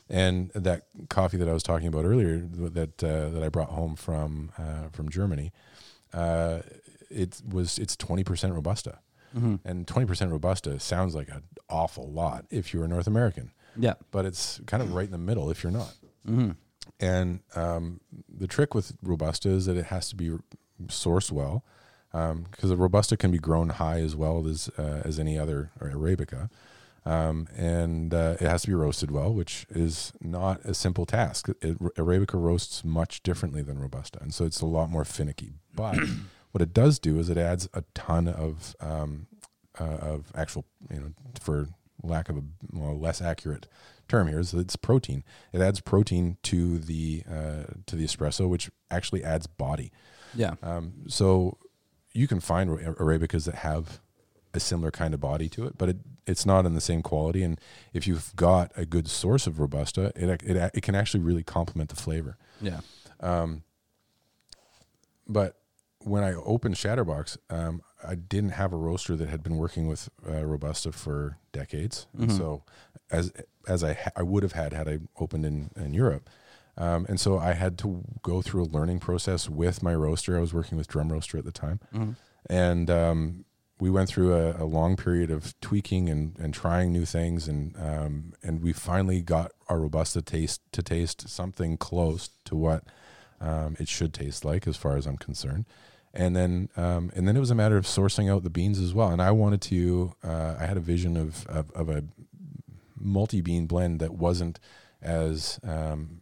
And that coffee that I was talking about earlier, that uh, that I brought home from uh, from Germany, uh, it was it's twenty percent Robusta, and twenty percent Robusta sounds like an awful lot if you're a North American Yeah. but it's kind of right in the middle if you're not. Mm-hmm. And um, the trick with robusta is that it has to be sourced well, because a robusta can be grown high as well as uh, as any other arabica, um, and uh, it has to be roasted well, which is not a simple task. It, arabica roasts much differently than robusta, and so it's a lot more finicky. But what it does do is it adds a ton of um, uh, of actual, you know, for lack of a well, less accurate term here, is it's protein. It adds protein to the uh, to the espresso, which actually adds body. Yeah. Um, so you can find arabicas that have a similar kind of body to it, but it it's not in the same quality. And if you've got a good source of robusta, it it it can actually really complement the flavor. Yeah. But when I opened Shatterbox, um, I didn't have a roaster that had been working with uh, robusta for decades. And so, as as I ha- I would have had had I opened in in Europe, um, and so I had to go through a learning process with my roaster. I was working with Drum Roaster at the time, and um, we went through a, a long period of tweaking and, and trying new things, and um, and we finally got our robusta taste to taste something close to what um, it should taste like, as far as I'm concerned. And then um, and then it was a matter of sourcing out the beans as well. And I wanted to. Uh, I had a vision of of, of a multi bean blend that wasn't as um,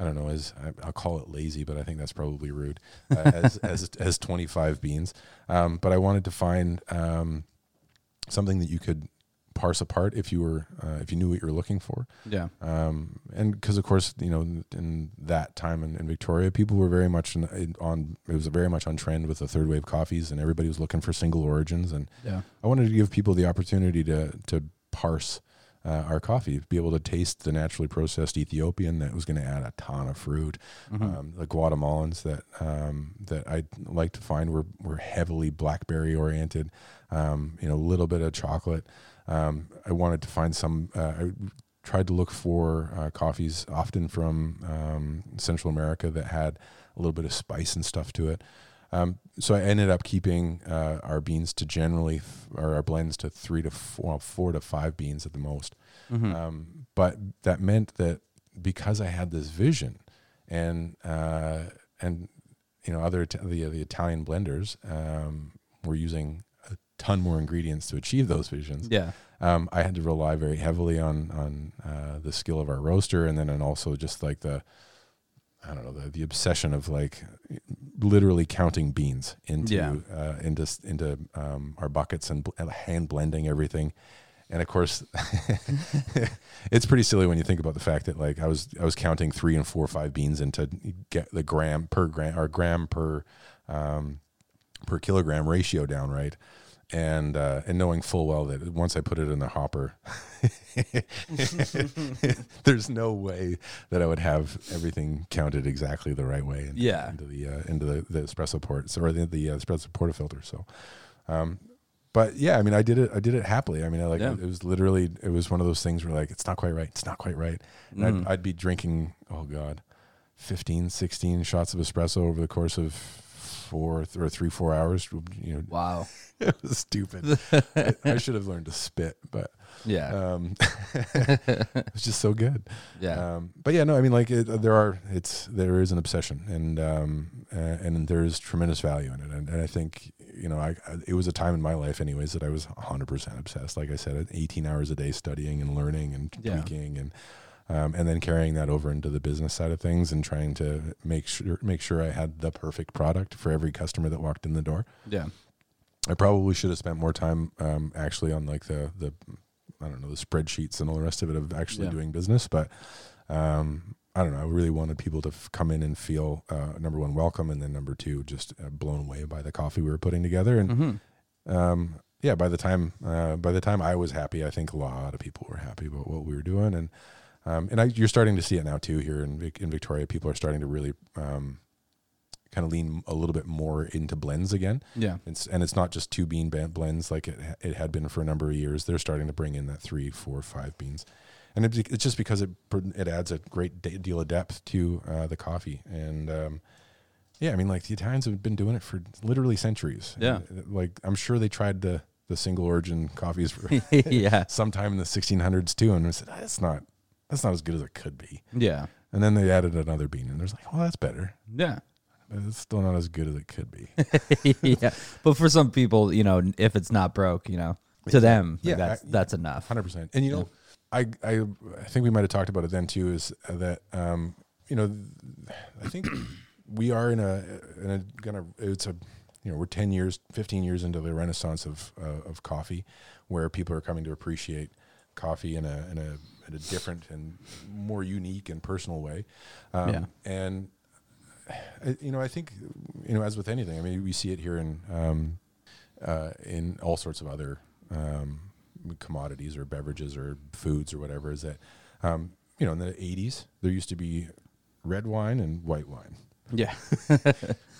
I don't know, as I- I'll call it lazy, but I think that's probably rude. Uh, as as as twenty five beans, um, but I wanted to find um, something that you could parse apart if you were uh, if you knew what you were looking for. Yeah. Um, and because of course you know in, in that time in, in Victoria, people were very much in, in- on it was very much on trend with the third wave coffees, and everybody was looking for single origins and Yeah. I wanted to give people the opportunity to to parse uh, our coffee, be able to taste the naturally processed Ethiopian that was going to add a ton of fruit. Um, the Guatemalans that um, that I like to find were were heavily blackberry oriented. Um, you know, a little bit of chocolate. Um, I wanted to find some. Uh, I tried to look for uh, coffees often from um, Central America that had a little bit of spice and stuff to it. Um, so I ended up keeping uh, our beans to generally, th- or our blends to three to four, well, four to five beans at the most. Um, but that meant that because I had this vision, and uh, and you know other the the Italian blenders um, were using a ton more ingredients to achieve those visions Yeah. um, I had to rely very heavily on on uh, the skill of our roaster, and then and also just like the I don't know the the obsession of like literally counting beans into Yeah. uh, into into um, our buckets and, bl- hand blending everything. And of course, it's pretty silly when you think about the fact that like I was I was counting three and four or five beans into get the gram per gram or gram per um, per kilogram ratio down right and uh, and knowing full well that once I put it in the hopper, there's no way that I would have everything counted exactly the right way. Into, Yeah. into the uh, into the, the espresso port or the the uh, espresso portafilter. So, um, but yeah, I mean, I did it. I did it happily. I mean, I like Yeah. it was literally it was one of those things where like it's not quite right. It's not quite right. And Mm. I'd, I'd be drinking. Oh God. 15 16 shots of espresso over the course of four or three four hours you know Wow. it was stupid. I, I should have learned to spit, but Yeah. um, it's just so good. yeah. Um, but yeah, no, I mean, like it, there are, it's there is an obsession, and um, uh, and there is tremendous value in it, and, and I think you know, I, I it was a time in my life, anyways, that I was 100 percent obsessed. Like I said, 18 hours a day studying and learning and Yeah. tweaking and. Um, and then carrying that over into the business side of things and trying to make sure make sure I had the perfect product for every customer that walked in the door. yeah. I probably should have spent more time um, actually on like the the I don't know the spreadsheets and all the rest of it of actually Yeah. doing business, but um, I don't know. I really wanted people to f- come in and feel uh, number one welcome, and then number two just uh, blown away by the coffee we were putting together. And Mm-hmm. um, yeah, by the time uh, by the time I was happy, I think a lot of people were happy about what we were doing, and um, and I, you're starting to see it now too here in Vic, in Victoria. People are starting to really um, kind of lean a little bit more into blends again. Yeah. It's, and it's not just two bean blends like it it had been for a number of years. They're starting to bring in that three, four, five beans, and it, it's just because it it adds a great deal of depth to uh, the coffee. And um, yeah, I mean, like the Italians have been doing it for literally centuries. Yeah. And, uh, like I'm sure they tried the the single origin coffees for yeah. sometime in the 1600s too, and they said that's not that's not as good as it could be. Yeah. And then they added another bean, and there's like, well, that's better. Yeah. But it's still not as good as it could be. yeah. But for some people, you know, if it's not broke, you know, to them, Yeah, that's I- that's enough. Hundred percent. And you know, I, I I think we might have talked about it then too. Is that um, you know, I think we are in a in a gonna it's a you know we're ten years, fifteen years into the renaissance of uh, of coffee, where people are coming to appreciate coffee in a in a in a different and more unique and personal way. Um, Yeah. And I- you know, I think you know, as with anything, I mean, we see it here in. Um, uh, in all sorts of other um, commodities or beverages or foods or whatever is that um, you know in the 80s there used to be red wine and white wine Yeah.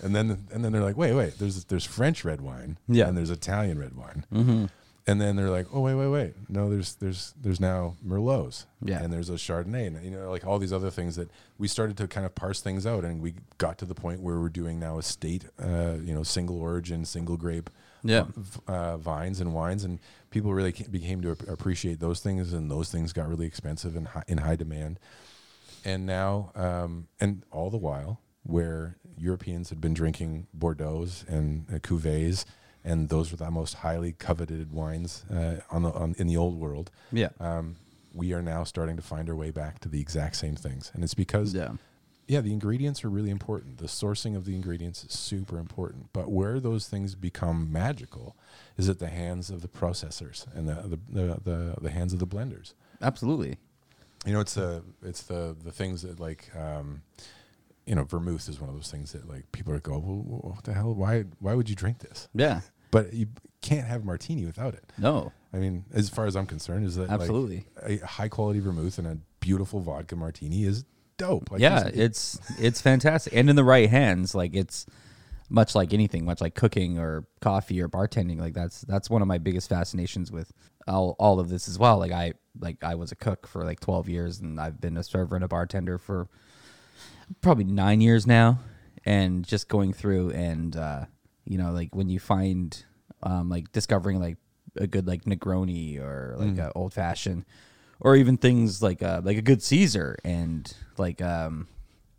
and then and then they're like wait wait there's there's french red wine Yeah. and there's italian red wine mm-hmm. And then they're like oh wait wait wait no there's there's there's now merlots Yeah. and there's a chardonnay and you know like all these other things that we started to kind of parse things out and we got to the point where we're doing now estate uh, you know single origin single grape Yeah. uh, vines and wines and people really became to appreciate those things and those things got really expensive and high, in high demand and now um, and all the while where Europeans had been drinking Bordeaux's and uh, Cuvées and those were the most highly coveted wines uh, on the on, in the old world Yeah. um, we are now starting to find our way back to the exact same things and it's because Yeah. yeah, the ingredients are really important. The sourcing of the ingredients is super important. But where those things become magical is at the hands of the processors and the the, the, the, the hands of the blenders. Absolutely. You know, it's the it's the the things that like um, you know, vermouth is one of those things that like people are go, well, what the hell? Why why would you drink this? Yeah. But you can't have martini without it. No. I mean, as far as I'm concerned, is that like, Absolutely. a high quality vermouth and a beautiful vodka martini is dope. Like, yeah, it's- it's fantastic, and in the right hands, like it's much like anything, much like cooking or coffee or bartending. Like that's that's one of my biggest fascinations with all all of this as well. Like I like I was a cook for like twelve years, and I've been a server and a bartender for probably nine years now, and just going through and uh, you know like when you find um, like discovering like a good like Negroni or like a old fashioned or even things like uh like a good Caesar and like um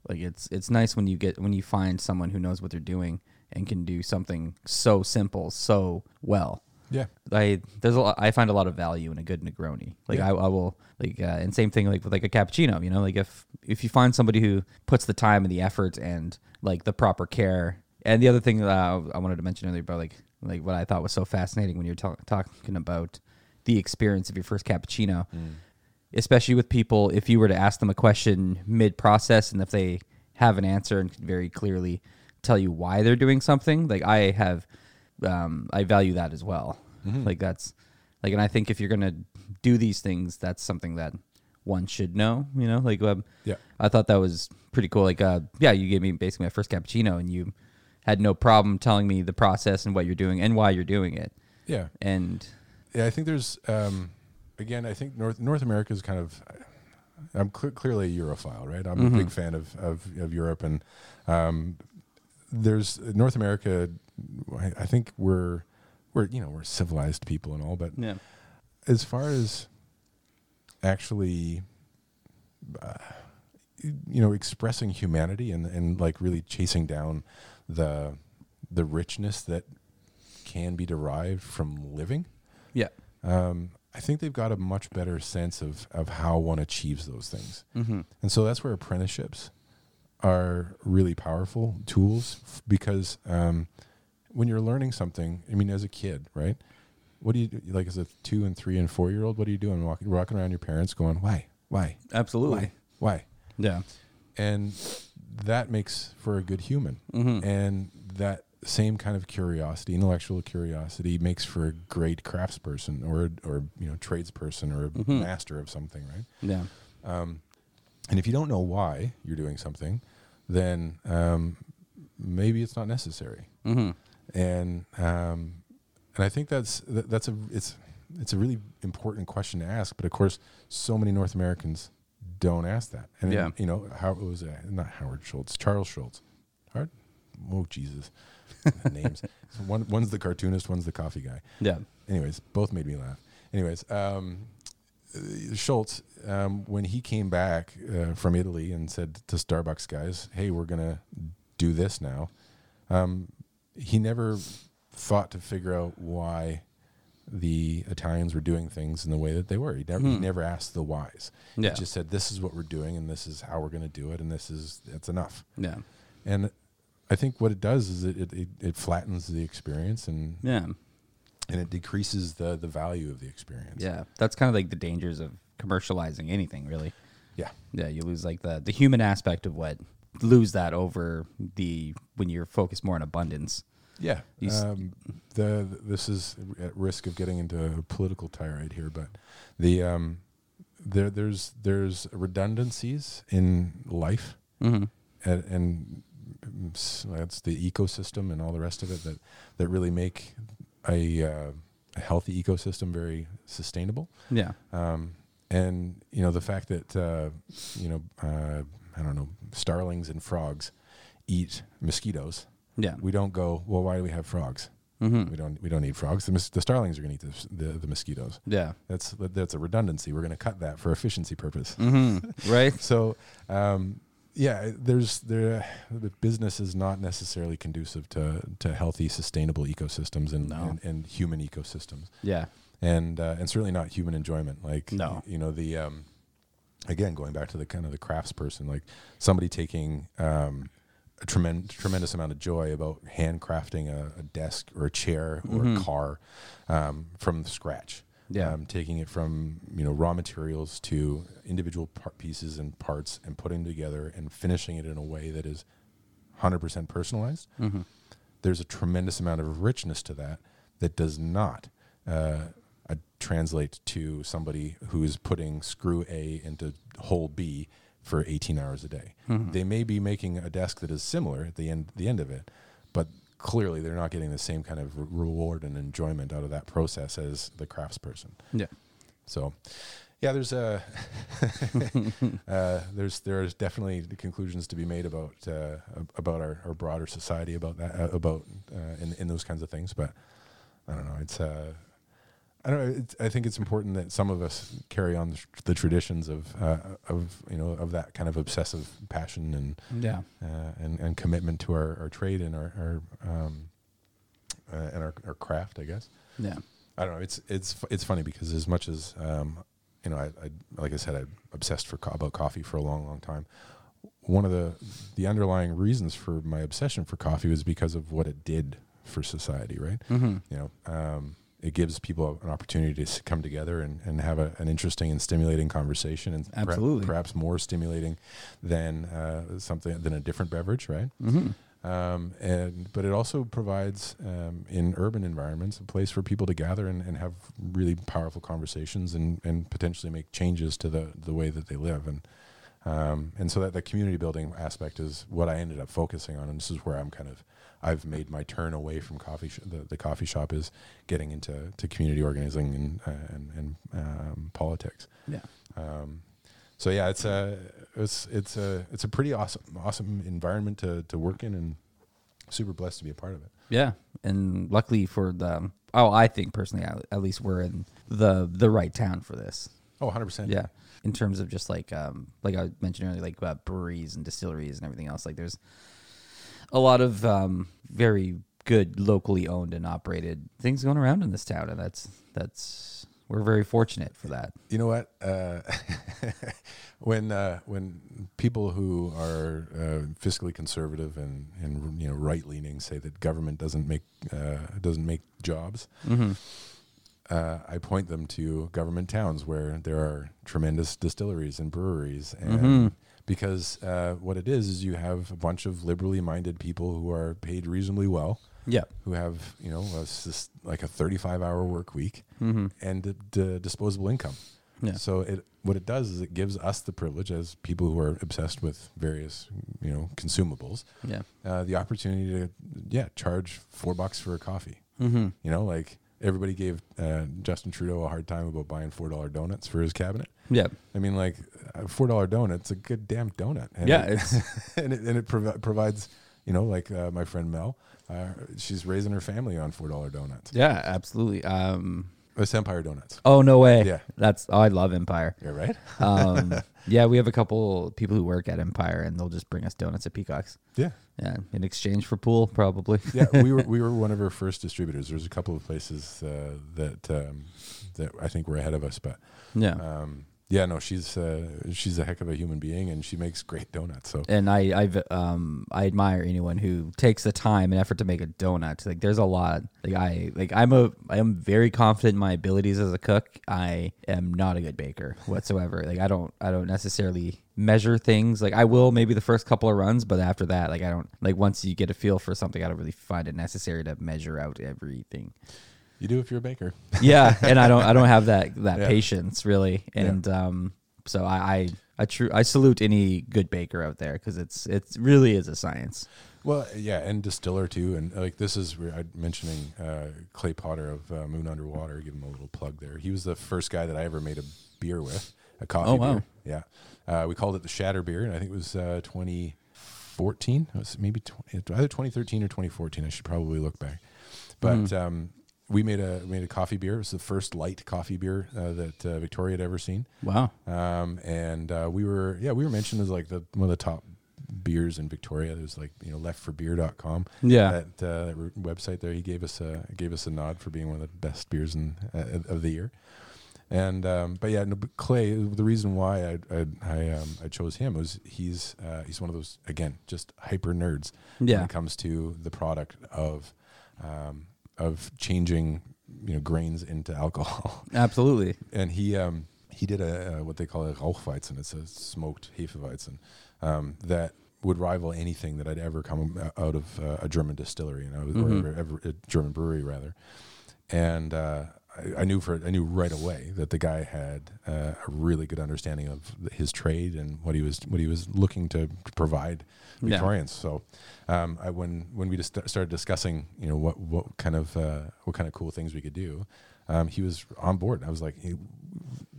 like it's it's nice when you get when you find someone who knows what they're doing and can do something so simple so well. yeah. I there's a lot, I find a lot of value in a good Negroni. Like Yeah. I, I will like uh, and same thing like with like a cappuccino. You know, like if if you find somebody who puts the time and the effort and like the proper care. And the other thing that I, I wanted to mention earlier about like like what I thought was so fascinating when you're ta- talking about the experience of your first cappuccino, especially with people. If you were to ask them a question mid process and if they have an answer and can very clearly tell you why they're doing something, like I have um, I value that as well. Like that's like, and I think if you're gonna do these things, that's something that one should know. You know, like um, Yeah. I thought that was pretty cool. Like, uh, yeah, you gave me basically my first cappuccino, and you had no problem telling me the process and what you're doing and why you're doing it. Yeah. And Yeah, I think there's um, again. I think North North America is kind of. I'm cl- clearly a Europhile, right? I'm a big fan of, of of Europe, and um, there's North America. I, I think we're we're you know we're civilized people and all, but yeah, as far as actually uh, you know expressing humanity and and like really chasing down the the richness that can be derived from living yeah, um, I think they've got a much better sense of, of how one achieves those things. mm-hmm. And so that's where apprenticeships are really powerful tools f- because um, when you're learning something, I mean, as a kid, right? What do you do? Like as a two and three and four year old, what are you doing? Walking, walking around your parents going, why? Why? absolutely, Why? Why? yeah, And that makes for a good human. Mhm. And that same kind of curiosity, intellectual curiosity, makes for a great craftsperson or or you know tradesperson or a Mhm. master of something, right? yeah, Um, and if you don't know why you're doing something, then um, maybe it's not necessary. mm-hmm. And um, and I think that's that, that's a it's it's a really important question to ask. But of course, so many North Americans don't ask that. And Yeah. you know, how it was uh, not Howard Schultz, Charles Schulz. Hard. Oh Jesus, names. One one's the cartoonist, one's the coffee guy. yeah, Anyways, both made me laugh. Anyways, um, uh, Schultz, um, when he came back uh, from Italy and said to Starbucks guys, "Hey, we're gonna do this now," um, he never thought to figure out why the Italians were doing things in the way that they were. He never, he Hmm. never asked the whys. Yeah. He just said, "This is what we're doing, and this is how we're going to do it, and this is it's enough." yeah, And I think what it does is it it, it, it flattens the experience and yeah, and it decreases the the value of the experience. yeah. That's kind of like the dangers of commercializing anything, really. Yeah. Yeah, you lose like the the human aspect of what lose that over the when you're focused more on abundance. Yeah. Um, the this is at risk of getting into a political tirade here, but the um, there there's there's redundancies in life, Mm-hmm. and, and that's the ecosystem and all the rest of it that that really make a, uh, a healthy ecosystem very sustainable. Yeah. Um, and you know the fact that uh, you know uh, I don't know starlings and frogs eat mosquitoes. Yeah. We don't go. Well, why do we have frogs? Mm-hmm. We don't. We don't need frogs. The, the starlings are going to eat the, the, the mosquitoes. Yeah. That's that's a redundancy. We're going to cut that for efficiency purpose. Mm-hmm. Right. So, um, yeah, there's there. The business is not necessarily conducive to to healthy, sustainable ecosystems and No. and, and human ecosystems, Yeah. and uh, and certainly not human enjoyment. Like No. you know the um, again going back to the kind of the crafts person, like somebody taking um, a tremendous tremendous amount of joy about handcrafting a, a desk or a chair or Mhm. a car um, from scratch. Yeah. Um, taking it from you know raw materials to individual part pieces and parts and putting together and finishing it in a way that is 100% personalized. Mm-hmm. There's a tremendous amount of richness to that that does not uh, uh, translate to somebody who's putting screw A into hole B for 18 hours a day. Mhm. They may be making a desk that is similar at the end the end of it, but clearly they're not getting the same kind of re- reward and enjoyment out of that process as the craftsperson. Yeah. So, yeah, there's a uh, there's there's definitely the conclusions to be made about uh, about our, our broader society about that uh, about uh, in in those kinds of things. But I don't know. It's uh, I don't know. I think it's important that some of us carry on the, the traditions of uh, of you know of that kind of obsessive passion and Yeah. uh, and and commitment to our, our trade and our, our um, uh, and our, our craft. I guess. Yeah. I don't know. It's it's it's funny because as much as um, you know, I, I like I said, I'm obsessed for co- about coffee for a long, long time. One of the the underlying reasons for my obsession for coffee was because of what it did for society. Right? Mm-hmm. You know, um, it gives people an opportunity to come together and, and have a, an interesting and stimulating conversation, and per- perhaps more stimulating than uh, something than a different beverage. Right? Mm-hmm. um, and but it also provides um, in urban environments a place for people to gather and, and have really powerful conversations and, and potentially make changes to the the way that they live and um, and so that the community building aspect is what I ended up focusing on and this is where I'm kind of I've made my turn away from coffee sh- the, the coffee shop is getting into to community organizing and uh, and, and um, politics Yeah. um, so yeah, it's a it's it's a it's a pretty awesome awesome environment to to work in, and super blessed to be a part of it. Yeah, and luckily for the oh, I think personally, at, at least we're in the the right town for this. Oh, 100 percent. Yeah, in terms of just like um like I mentioned earlier, like uh, breweries and distilleries and everything else. Like there's a lot of um very good locally owned and operated things going around in this town, and that's that's we're very fortunate for that. You know what? Uh, when uh, when people who are uh, fiscally conservative and and you know right leaning say that government doesn't make uh, doesn't make jobs, Mm-hmm. uh, I point them to government towns where there are tremendous distilleries and breweries, and Mhm. Because uh, what it is is you have a bunch of liberally minded people who are paid reasonably well, Yeah. who have you know a, like a thirty five hour work week Mm-hmm. and d- d- disposable income. Yeah. So it what it does is it gives us the privilege as people who are obsessed with various you know consumables Yeah. uh, the opportunity to yeah charge four bucks for a coffee. Mm-hmm. You know, like everybody gave uh, Justin Trudeau a hard time about buying four dollar donuts for his cabinet. Yeah. I mean, like a four dollar donut's a good damn donut. And Yeah, it, and it, and it provi- provides, you know, like uh, my friend Mel, uh, she's raising her family on four dollar donuts. yeah, absolutely. Um. It's Empire Donuts. Oh no way. Yeah. That's oh, I love Empire. Yeah, right. Um. yeah, we have a couple people who work at Empire, and they'll just bring us donuts at Peacocks. Yeah, Yeah, in exchange for pool, probably. yeah. We were we were one of our first distributors. There's a couple of places uh, that um, that I think were ahead of us, but yeah. um, yeah, no, she's uh, she's a heck of a human being, and she makes great donuts. So and I I've um I admire anyone who takes the time and effort to make a donut. Like there's a lot. Like I like I'm a I am very confident in my abilities as a cook. I am not a good baker whatsoever. Like I don't I don't necessarily measure things. Like I will maybe the first couple of runs, but after that, like I don't like once you get a feel for something, I don't really find it necessary to measure out everything. You do if you're a baker. Yeah, and I don't I don't have that that Yeah. patience really, and um, so I I I, true, I salute any good baker out there because it's it's really is a science. Well, yeah, and distiller too, and like this is I'm mentioning uh, Clay Potter of uh, Moon Underwater. Give him a little plug there. He was the first guy that I ever made a beer with, a coffee Oh, wow. beer. Yeah, uh, we called it the Shatter Beer, and I think it was uh, 2014. It was maybe 20, either 2013 or 2014. I should probably look back, but. Mm-hmm. Um, we made a we made a coffee beer. It was the first light coffee beer uh, that uh, Victoria had ever seen. Wow. Um, and uh, we were, yeah, we were mentioned as like the one of the top beers in Victoria. There's like you know leftforbeer.com. Yeah. that, uh, that re- website there. He gave us a gave us a nod for being one of the best beers in uh, of the year. And um, but yeah, no, but Clay. The reason why I I I, um, I chose him was he's uh, he's one of those again just hyper nerds yeah. when it comes to the product of um, of changing you know grains into alcohol Absolutely. and he um, he did a uh, what they call a Rauchweizen. It's a smoked Hefeweizen um, that would rival anything that I'd ever come out of uh, a German distillery, you know, or ever, ever, a German brewery rather. And uh, I, I knew for I knew right away that the guy had uh, a really good understanding of his trade and what he was what he was looking to provide Yeah. Victorians. So um, I, when when we just started discussing, you know, what what kind of uh, what kind of cool things we could do, um, he was on board. I was like, he,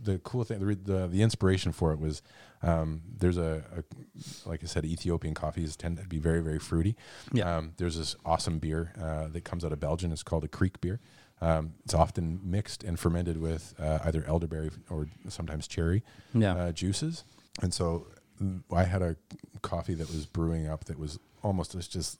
the cool thing, the, the the inspiration for it was um, there's a, a like I said, Ethiopian coffees tend to be very very fruity. Yeah. Um, there's this awesome beer uh, that comes out of Belgium. It's called a Kriek beer. Um, it's often mixed and fermented with uh, either elderberry or sometimes cherry Yeah. uh, juices. And so mm, I had a coffee that was brewing up that was almost it's just,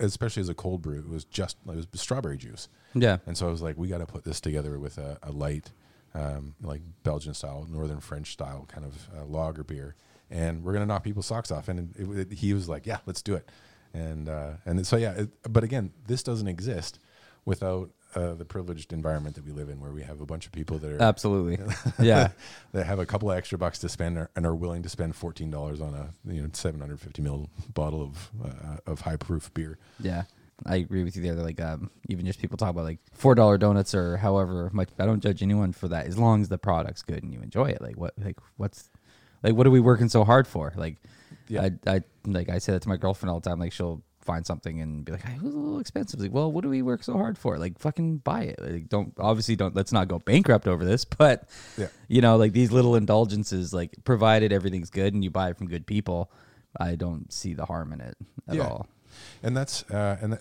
especially as a cold brew, it was just it was strawberry juice. Yeah. And so I was like, we got to put this together with a, a light, um, like Belgian style, Northern French style kind of uh, lager beer, and we're gonna knock people's socks off. And it, it, he was like, yeah, let's do it. And uh, and so yeah, it, but again, this doesn't exist without uh, the privileged environment that we live in, where we have a bunch of people that are Absolutely. Yeah. that have a couple of extra bucks to spend and are willing to spend fourteen dollars on a you know seven hundred fifty ml bottle of uh, of high proof beer. Yeah. I agree with you there. Like, um, even just people talk about like four dollar donuts or however much. I don't judge anyone for that as long as the product's good and you enjoy it. Like, what, like, what's, like, what are we working so hard for? Like, Yeah. I, I, like, I say that to my girlfriend all the time. Like, she'll find something and be like, "Hey, it was a little expensive." Like, well, what do we work so hard for? Like, fucking buy it. Like, don't obviously don't. Let's not go bankrupt over this. But, Yeah. you know, like these little indulgences, like provided everything's good and you buy it from good people, I don't see the harm in it at Yeah. all. and that's uh, and uh,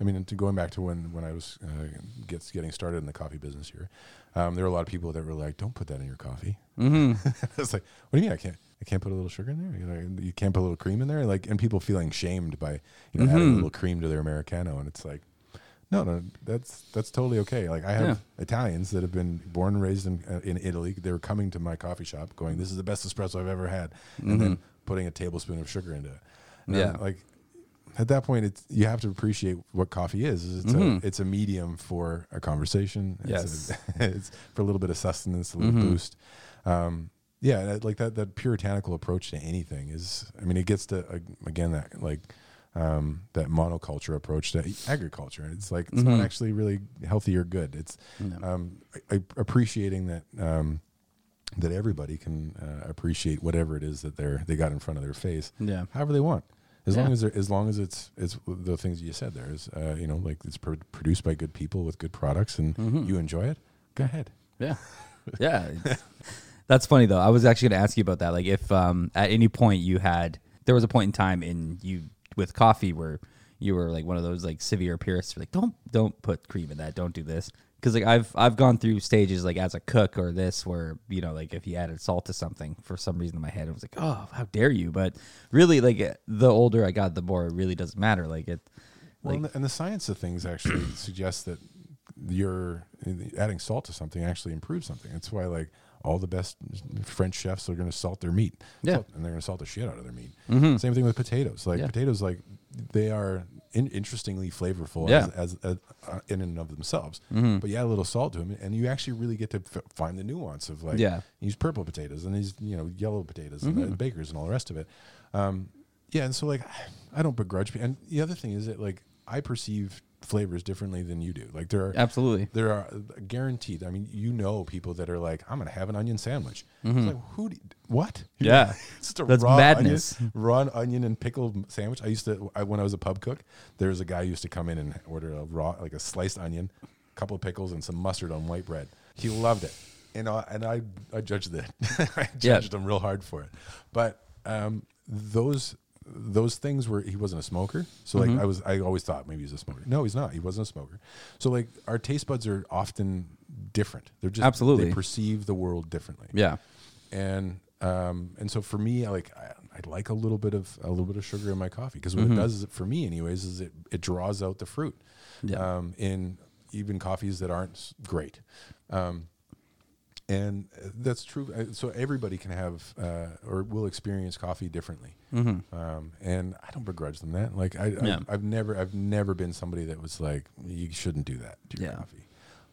I mean, to going back to when when I was uh, gets getting started in the coffee business here, um, there were a lot of people that were like, "Don't put that in your coffee." Mm-hmm. it's like, what do you mean? I can't. I can't put a little sugar in there. You know, you can't put a little cream in there. Like, and people feeling shamed by you know adding a little cream to their americano, and it's like, no, no, that's that's totally okay. Like, I have Yeah. Italians that have been born and raised in uh, in Italy. They were coming to my coffee shop, going, "This is the best espresso I've ever had," and then putting a tablespoon of sugar into it. And Yeah. like at that point it's you have to appreciate what coffee is is it's a it's a medium for a conversation it's, Yes. a, it's for a little bit of sustenance a little boost um yeah I- like that that puritanical approach to anything is i mean it gets to uh, again that like um that monoculture approach to agriculture it's like it's not actually really healthy or good it's um I, I appreciating that um that everybody can uh, appreciate whatever it is that they're they got in front of their face Yeah. however they want as Yeah. long as as long as it's it's the things you said there is uh, you know like it's pro- produced by good people with good products and Mm-hmm. you enjoy it go ahead Yeah. Yeah. That's funny though. I was actually going to ask you about that. Like if um at any point you had there was a point in time in you with coffee where you were like one of those like severe purists like don't don't put cream in that. Don't do this. Cuz like I've I've gone through stages like as a cook or this where you know like if you added salt to something for some reason in my head it was like, "Oh, how dare you?" But really like the older I got the more it really doesn't matter. Like it well, like and, the, and the science of things actually suggests that you're adding salt to something actually improves something that's why like all the best French chefs are going to salt their meat. Yeah. Salt- and they're going to salt the shit out of their meat. Mhm. Same thing with potatoes. Like Yeah. potatoes, like they are in, interestingly flavorful Yeah. as, as, as uh, in and of themselves. Mhm. But you add a little salt to them, and you actually really get to f- find the nuance of like Yeah. use purple potatoes and these you know yellow potatoes and Mm-hmm. the bakers and all the rest of it. Um, yeah, and so like I don't begrudge. And the other thing is that like I perceive flavors differently than you do. Like there are Absolutely. there are guaranteed. I mean, you know, people that are like, I'm to have an onion sandwich. It's like, who? Do what? Mm-hmm. Yeah. it's just a That's raw madness. Onion, raw onion and pickle sandwich. I used to I, when I was a pub cook. There was a guy who used to come in and order a raw, like a sliced onion, a couple of pickles, and some mustard on white bread. He loved it, and I, and I I judged it. I Yeah. judged him real hard for it. But um, those those things were he wasn't a smoker so Mm-hmm. like i was i always thought maybe he's a smoker no he's not he wasn't a smoker so like our taste buds are often different they're just Absolutely. they perceive the world differently Yeah. and um and so for me I like I, I like a little bit of a little bit of sugar in my coffee because Mm-hmm. what it does is it, for me anyways is it it draws out the fruit Yeah. um in even coffees that aren't great um and uh, that's true. Uh, So everybody can have uh, or will experience coffee differently, um, and I don't begrudge them that. Like I, Mm-hmm. Yeah. I, I've never, I've never been somebody that was like, you shouldn't do that to your Yeah. coffee.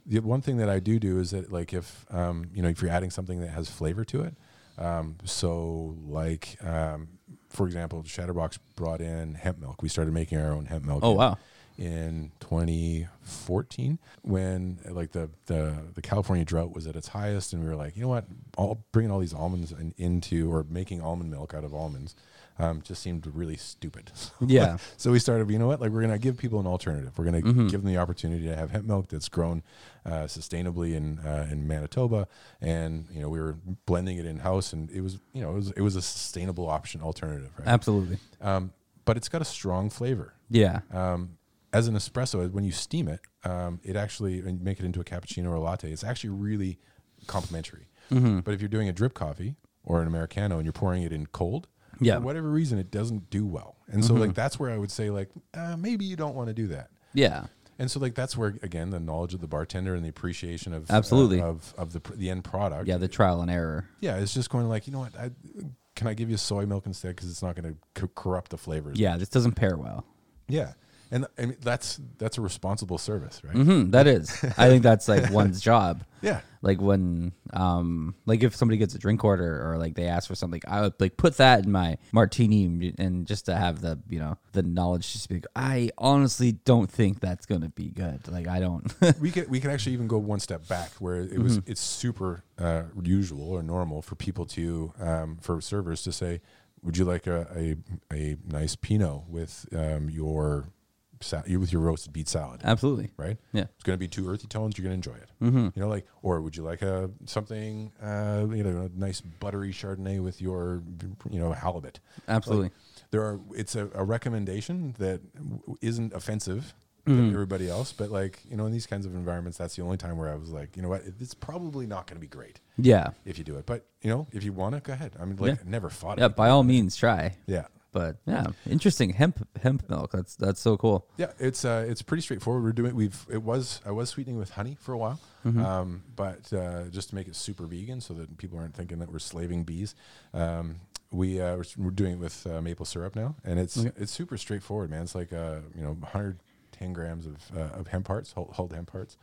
The one thing that I do do is that, like, if um, you know, if you're adding something that has flavor to it, um, so like, um, for example, Shatterbox brought in hemp milk. We started making our own hemp milk. Oh, wow. In 2014 when like the, the the California drought was at its highest and we were like you know what all bringing all these almonds in, into or making almond milk out of almonds um, just seemed really stupid Yeah. so we started you know what like we're gonna give people an alternative we're gonna Mm-hmm. give them the opportunity to have hemp milk that's grown uh, sustainably in uh, in Manitoba and you know we were blending it in house and it was you know it was it was a sustainable option alternative right Absolutely. um, but it's got a strong flavor Yeah. um, as an espresso, when you steam it, um, it actually and make it into a cappuccino or a latte. It's actually really complementary. Mm-hmm. But if you're doing a drip coffee or an americano and you're pouring it in cold, Yeah. Mm-hmm. for whatever reason, it doesn't do well. And so, like that's where I would say, like uh, maybe you don't want to do that. Yeah. And so, like that's where again the knowledge of the bartender and the appreciation of Absolutely. uh, of of the the end product. Yeah. The trial and error. yeah, it's just going like you know what I. Can I give you soy milk instead? Because it's not going to corrupt the flavors. Yeah. This doesn't pair well. Yeah, and I mean that's that's a responsible service, right? hmm that is. I think that's like one's job. Yeah, Like when, um, like if somebody gets a drink order or like they ask for something, I would like put that in my martini and just to have the you know the knowledge to speak. I honestly don't think that's gonna be good. Like I don't. we can we can actually even go one step back where it was it's super uh, usual or normal for people to um, for servers to say, "Would you like a a, a nice Pinot with um, your sa- with your roasted beet salad?" Absolutely. right? Yeah. It's going to be two earthy tones. You're going to enjoy it. Mm-hmm. You know, like, or would you like a something, uh, you know, a nice buttery Chardonnay with your, you know, halibut? Absolutely. Like, there are. It's a, a recommendation that w- isn't offensive Mm-hmm. to everybody else, but like, you know, in these kinds of environments, that's the only time where I was like, you know what, it's probably not going to be great Yeah. if you do it. But you know, if you want to, go ahead. I mean, like, Yeah. I never fought. Yeah, by all means, try. Yeah. But yeah, interesting hemp hemp milk. That's that's so cool. Yeah, it's uh, it's pretty straightforward. We're doing we've it was I was sweetening with honey for a while, Mm-hmm. um, but uh, just to make it super vegan, so that people aren't thinking that we're slaving bees. Um, we uh, we're, we're doing it with uh, maple syrup now, and it's it's super straightforward, man. It's like uh, you know 110 grams of uh, of hemp hearts, whole, whole hemp hearts,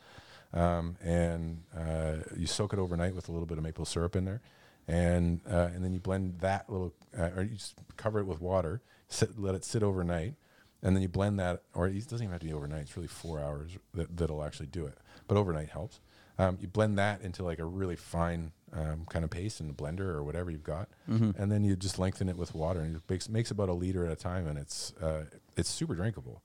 um, and uh, you soak it overnight with a little bit of maple syrup in there, and uh, and then you blend that little, uh, or you just cover it with water, sit, let it sit overnight, and then you blend that, or it doesn't even have to be overnight. It's really four hours that that'll actually do it, but overnight helps. Um, you blend that into like a really fine um, kind of paste in a blender or whatever you've got, and then you just lengthen it with water, and it makes makes about a liter at a time, and it's uh, it's super drinkable.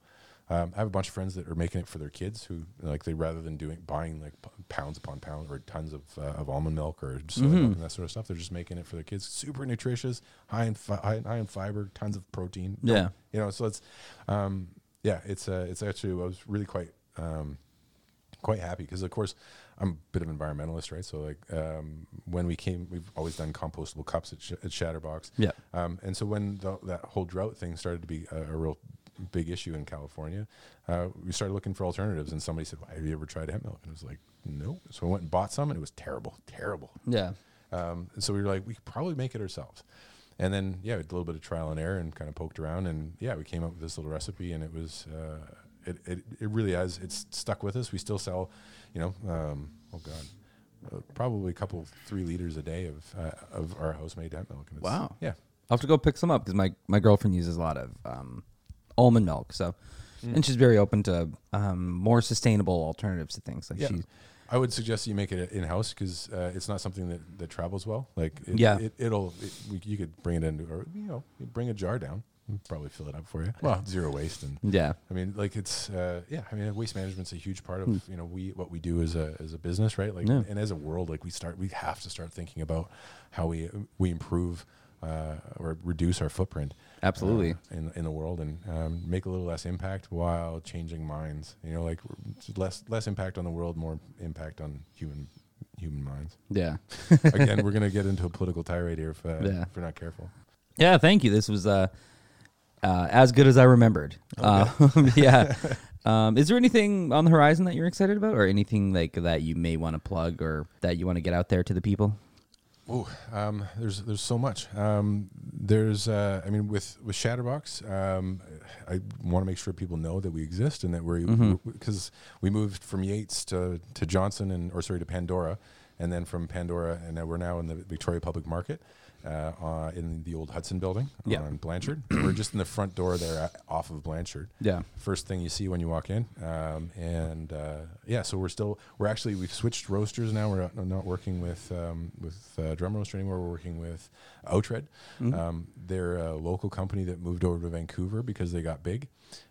Um, I have a bunch of friends that are making it for their kids who like they rather than doing buying like p- pounds upon pounds or tons of, uh, of almond milk or soy milk and that sort of stuff. They're just making it for their kids. Super nutritious, high in fi- high, high in fiber, tons of protein. Yeah. you know. So it's um, yeah, it's uh, it's actually I was really quite um, quite happy because of course I'm a bit of an environmentalist, right? So like um, when we came, we've always done compostable cups at, Sh- at Shatterbox. Yeah. Um, and so when the, that whole drought thing started to be a, a real big issue in California, uh, we started looking for alternatives. And somebody said, well, "Have you ever tried hemp milk?" And I was like, "No." So I went and bought some, and it was terrible, terrible. Yeah. Um, so we were like, we could probably make it ourselves. And then yeah, we did a little bit of trial and error and kind of poked around, and yeah, we came up with this little recipe, and it was uh, it, it it really has it's stuck with us. We still sell, you know, um, oh god, uh, probably a couple three liters a day of uh, of our house made hemp milk. Wow. yeah, I'll have to go pick some up because my, my girlfriend uses a lot of um, almond milk. So, and she's very open to um, more sustainable alternatives to things. Like Yeah. she, I would suggest you make it in house because uh, it's not something that, that travels well. Like, it, Yeah. it, it'll it, we, you could bring it into or you know you bring a jar down, probably fill it up for you. Well, zero waste and yeah, I mean like it's uh, yeah. I mean waste management's a huge part of you know we what we do as a as a business, right? Like. Yeah. and as a world, like we start we have to start thinking about how we we improve. Uh, or reduce our footprint, Absolutely. uh, in in the world, and um, make a little less impact while changing minds. You know, like less less impact on the world, more impact on human human minds. yeah. Again, we're gonna get into a political tirade here if, uh, Yeah. if we're not careful. Yeah, thank you. This was uh, uh, as good as I remembered. Uh, yeah. Um, is there anything on the horizon that you're excited about, or anything like that you may want to plug, or that you want to get out there to the people? Oh, um, there's there's so much. Um, there's uh, I mean with with Shatterbox, um, I want to make sure people know that we exist and that we're because we moved from Yates to to Johnson and or sorry to Pandora, and then from Pandora and now we're now in the Victoria Public Market. Uh, uh, in the old Hudson building Yeah. on Blanchard. we're just in the front door there uh, off of Blanchard. Yeah. first thing you see when you walk in. Um, and uh, yeah, so we're still we're actually we've switched roasters now. We're not, not working with um, with uh, drum roaster anymore. We're working with Oughtred. Um, they're a local company that moved over to Vancouver because they got big.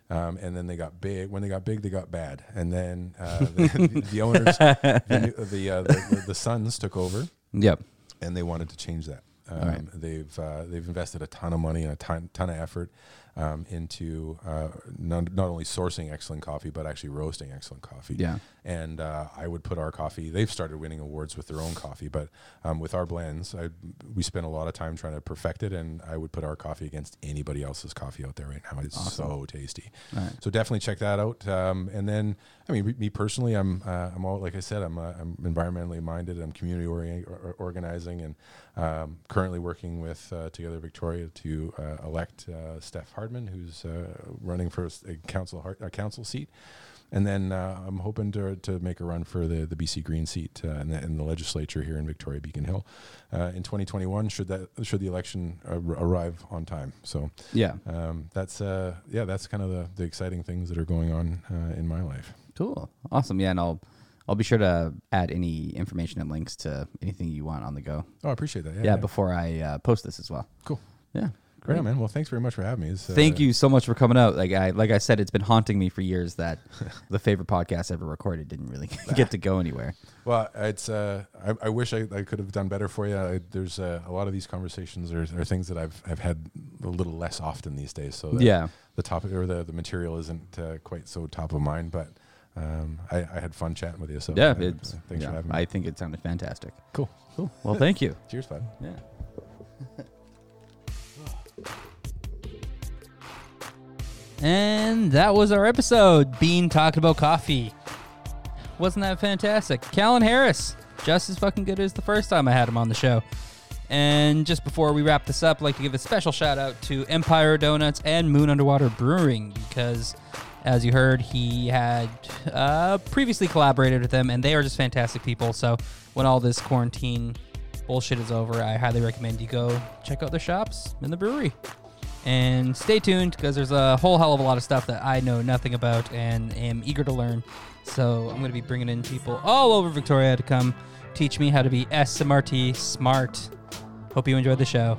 Um, and then they got big. When they got big, they got bad. And then uh, the, the owners, the the, uh, the the sons took over Yep. and they wanted to change that. Um, right. They've uh, they've invested a ton of money and a ton ton of effort um, into uh, not, not only sourcing excellent coffee but actually roasting excellent coffee. Yeah. And uh, I would put our coffee. They've started winning awards with their own coffee, but um, with our blends, I, we spend a lot of time trying to perfect it. And I would put our coffee against anybody else's coffee out there right now. It's so tasty. Right. So definitely check that out. Um, and then, I mean, me- personally, I'm uh, I'm all like I said, I'm uh, I'm environmentally minded. I'm community ori- or- or- organizing, and um, currently working with uh, Together Victoria to uh, elect uh, Steph Hardman, who's uh, running for a council har- a council seat. And then uh, I'm hoping to, to make a run for the, the BC Green seat uh, in, the, in the legislature here in Victoria Beacon Hill uh, in 2021. Should that should the election ar- arrive on time? So Yeah. um, that's uh, yeah, that's kind of the, the exciting things that are going on uh, in my life. Cool. Awesome. Yeah, and I'll I'll be sure to add any information and links to anything you want on the go. Oh, I appreciate that. Yeah, Yeah, before I uh, post this as well. cool. Yeah. Great, man. Well, thanks very much for having me. Uh, Thank you so much for coming out. Like I like I said, it's been haunting me for years that the favorite podcast ever recorded didn't really get to go anywhere. Well, it's. Uh, I, I wish I, I could have done better for you. I, there's uh, a lot of these conversations are, are things that I've I've had a little less often these days. So the, Yeah. the topic or the, the material isn't uh, quite so top of mind. But um, I, I had fun chatting with you. So Yeah, uh, thanks yeah, for having me. I think it sounded fantastic. cool. Cool. Well, thank you. Cheers, bud. Yeah. And that was our episode. Bean talking about coffee. Wasn't that fantastic? Callan Harris, just as fucking good as the first time I had him on the show. And just before we wrap this up, I'd like to give a special shout out to Empire Donuts and Moon Underwater Brewing because, as you heard, he had uh, previously collaborated with them, and they are just fantastic people. So when all this quarantine bullshit is over, I highly recommend you go check out their shops in the brewery. And stay tuned because there's a whole hell of a lot of stuff that I know nothing about and am eager to learn. So I'm going to be bringing in people all over Victoria to come teach me how to be SMRT smart. Hope you enjoyed the show.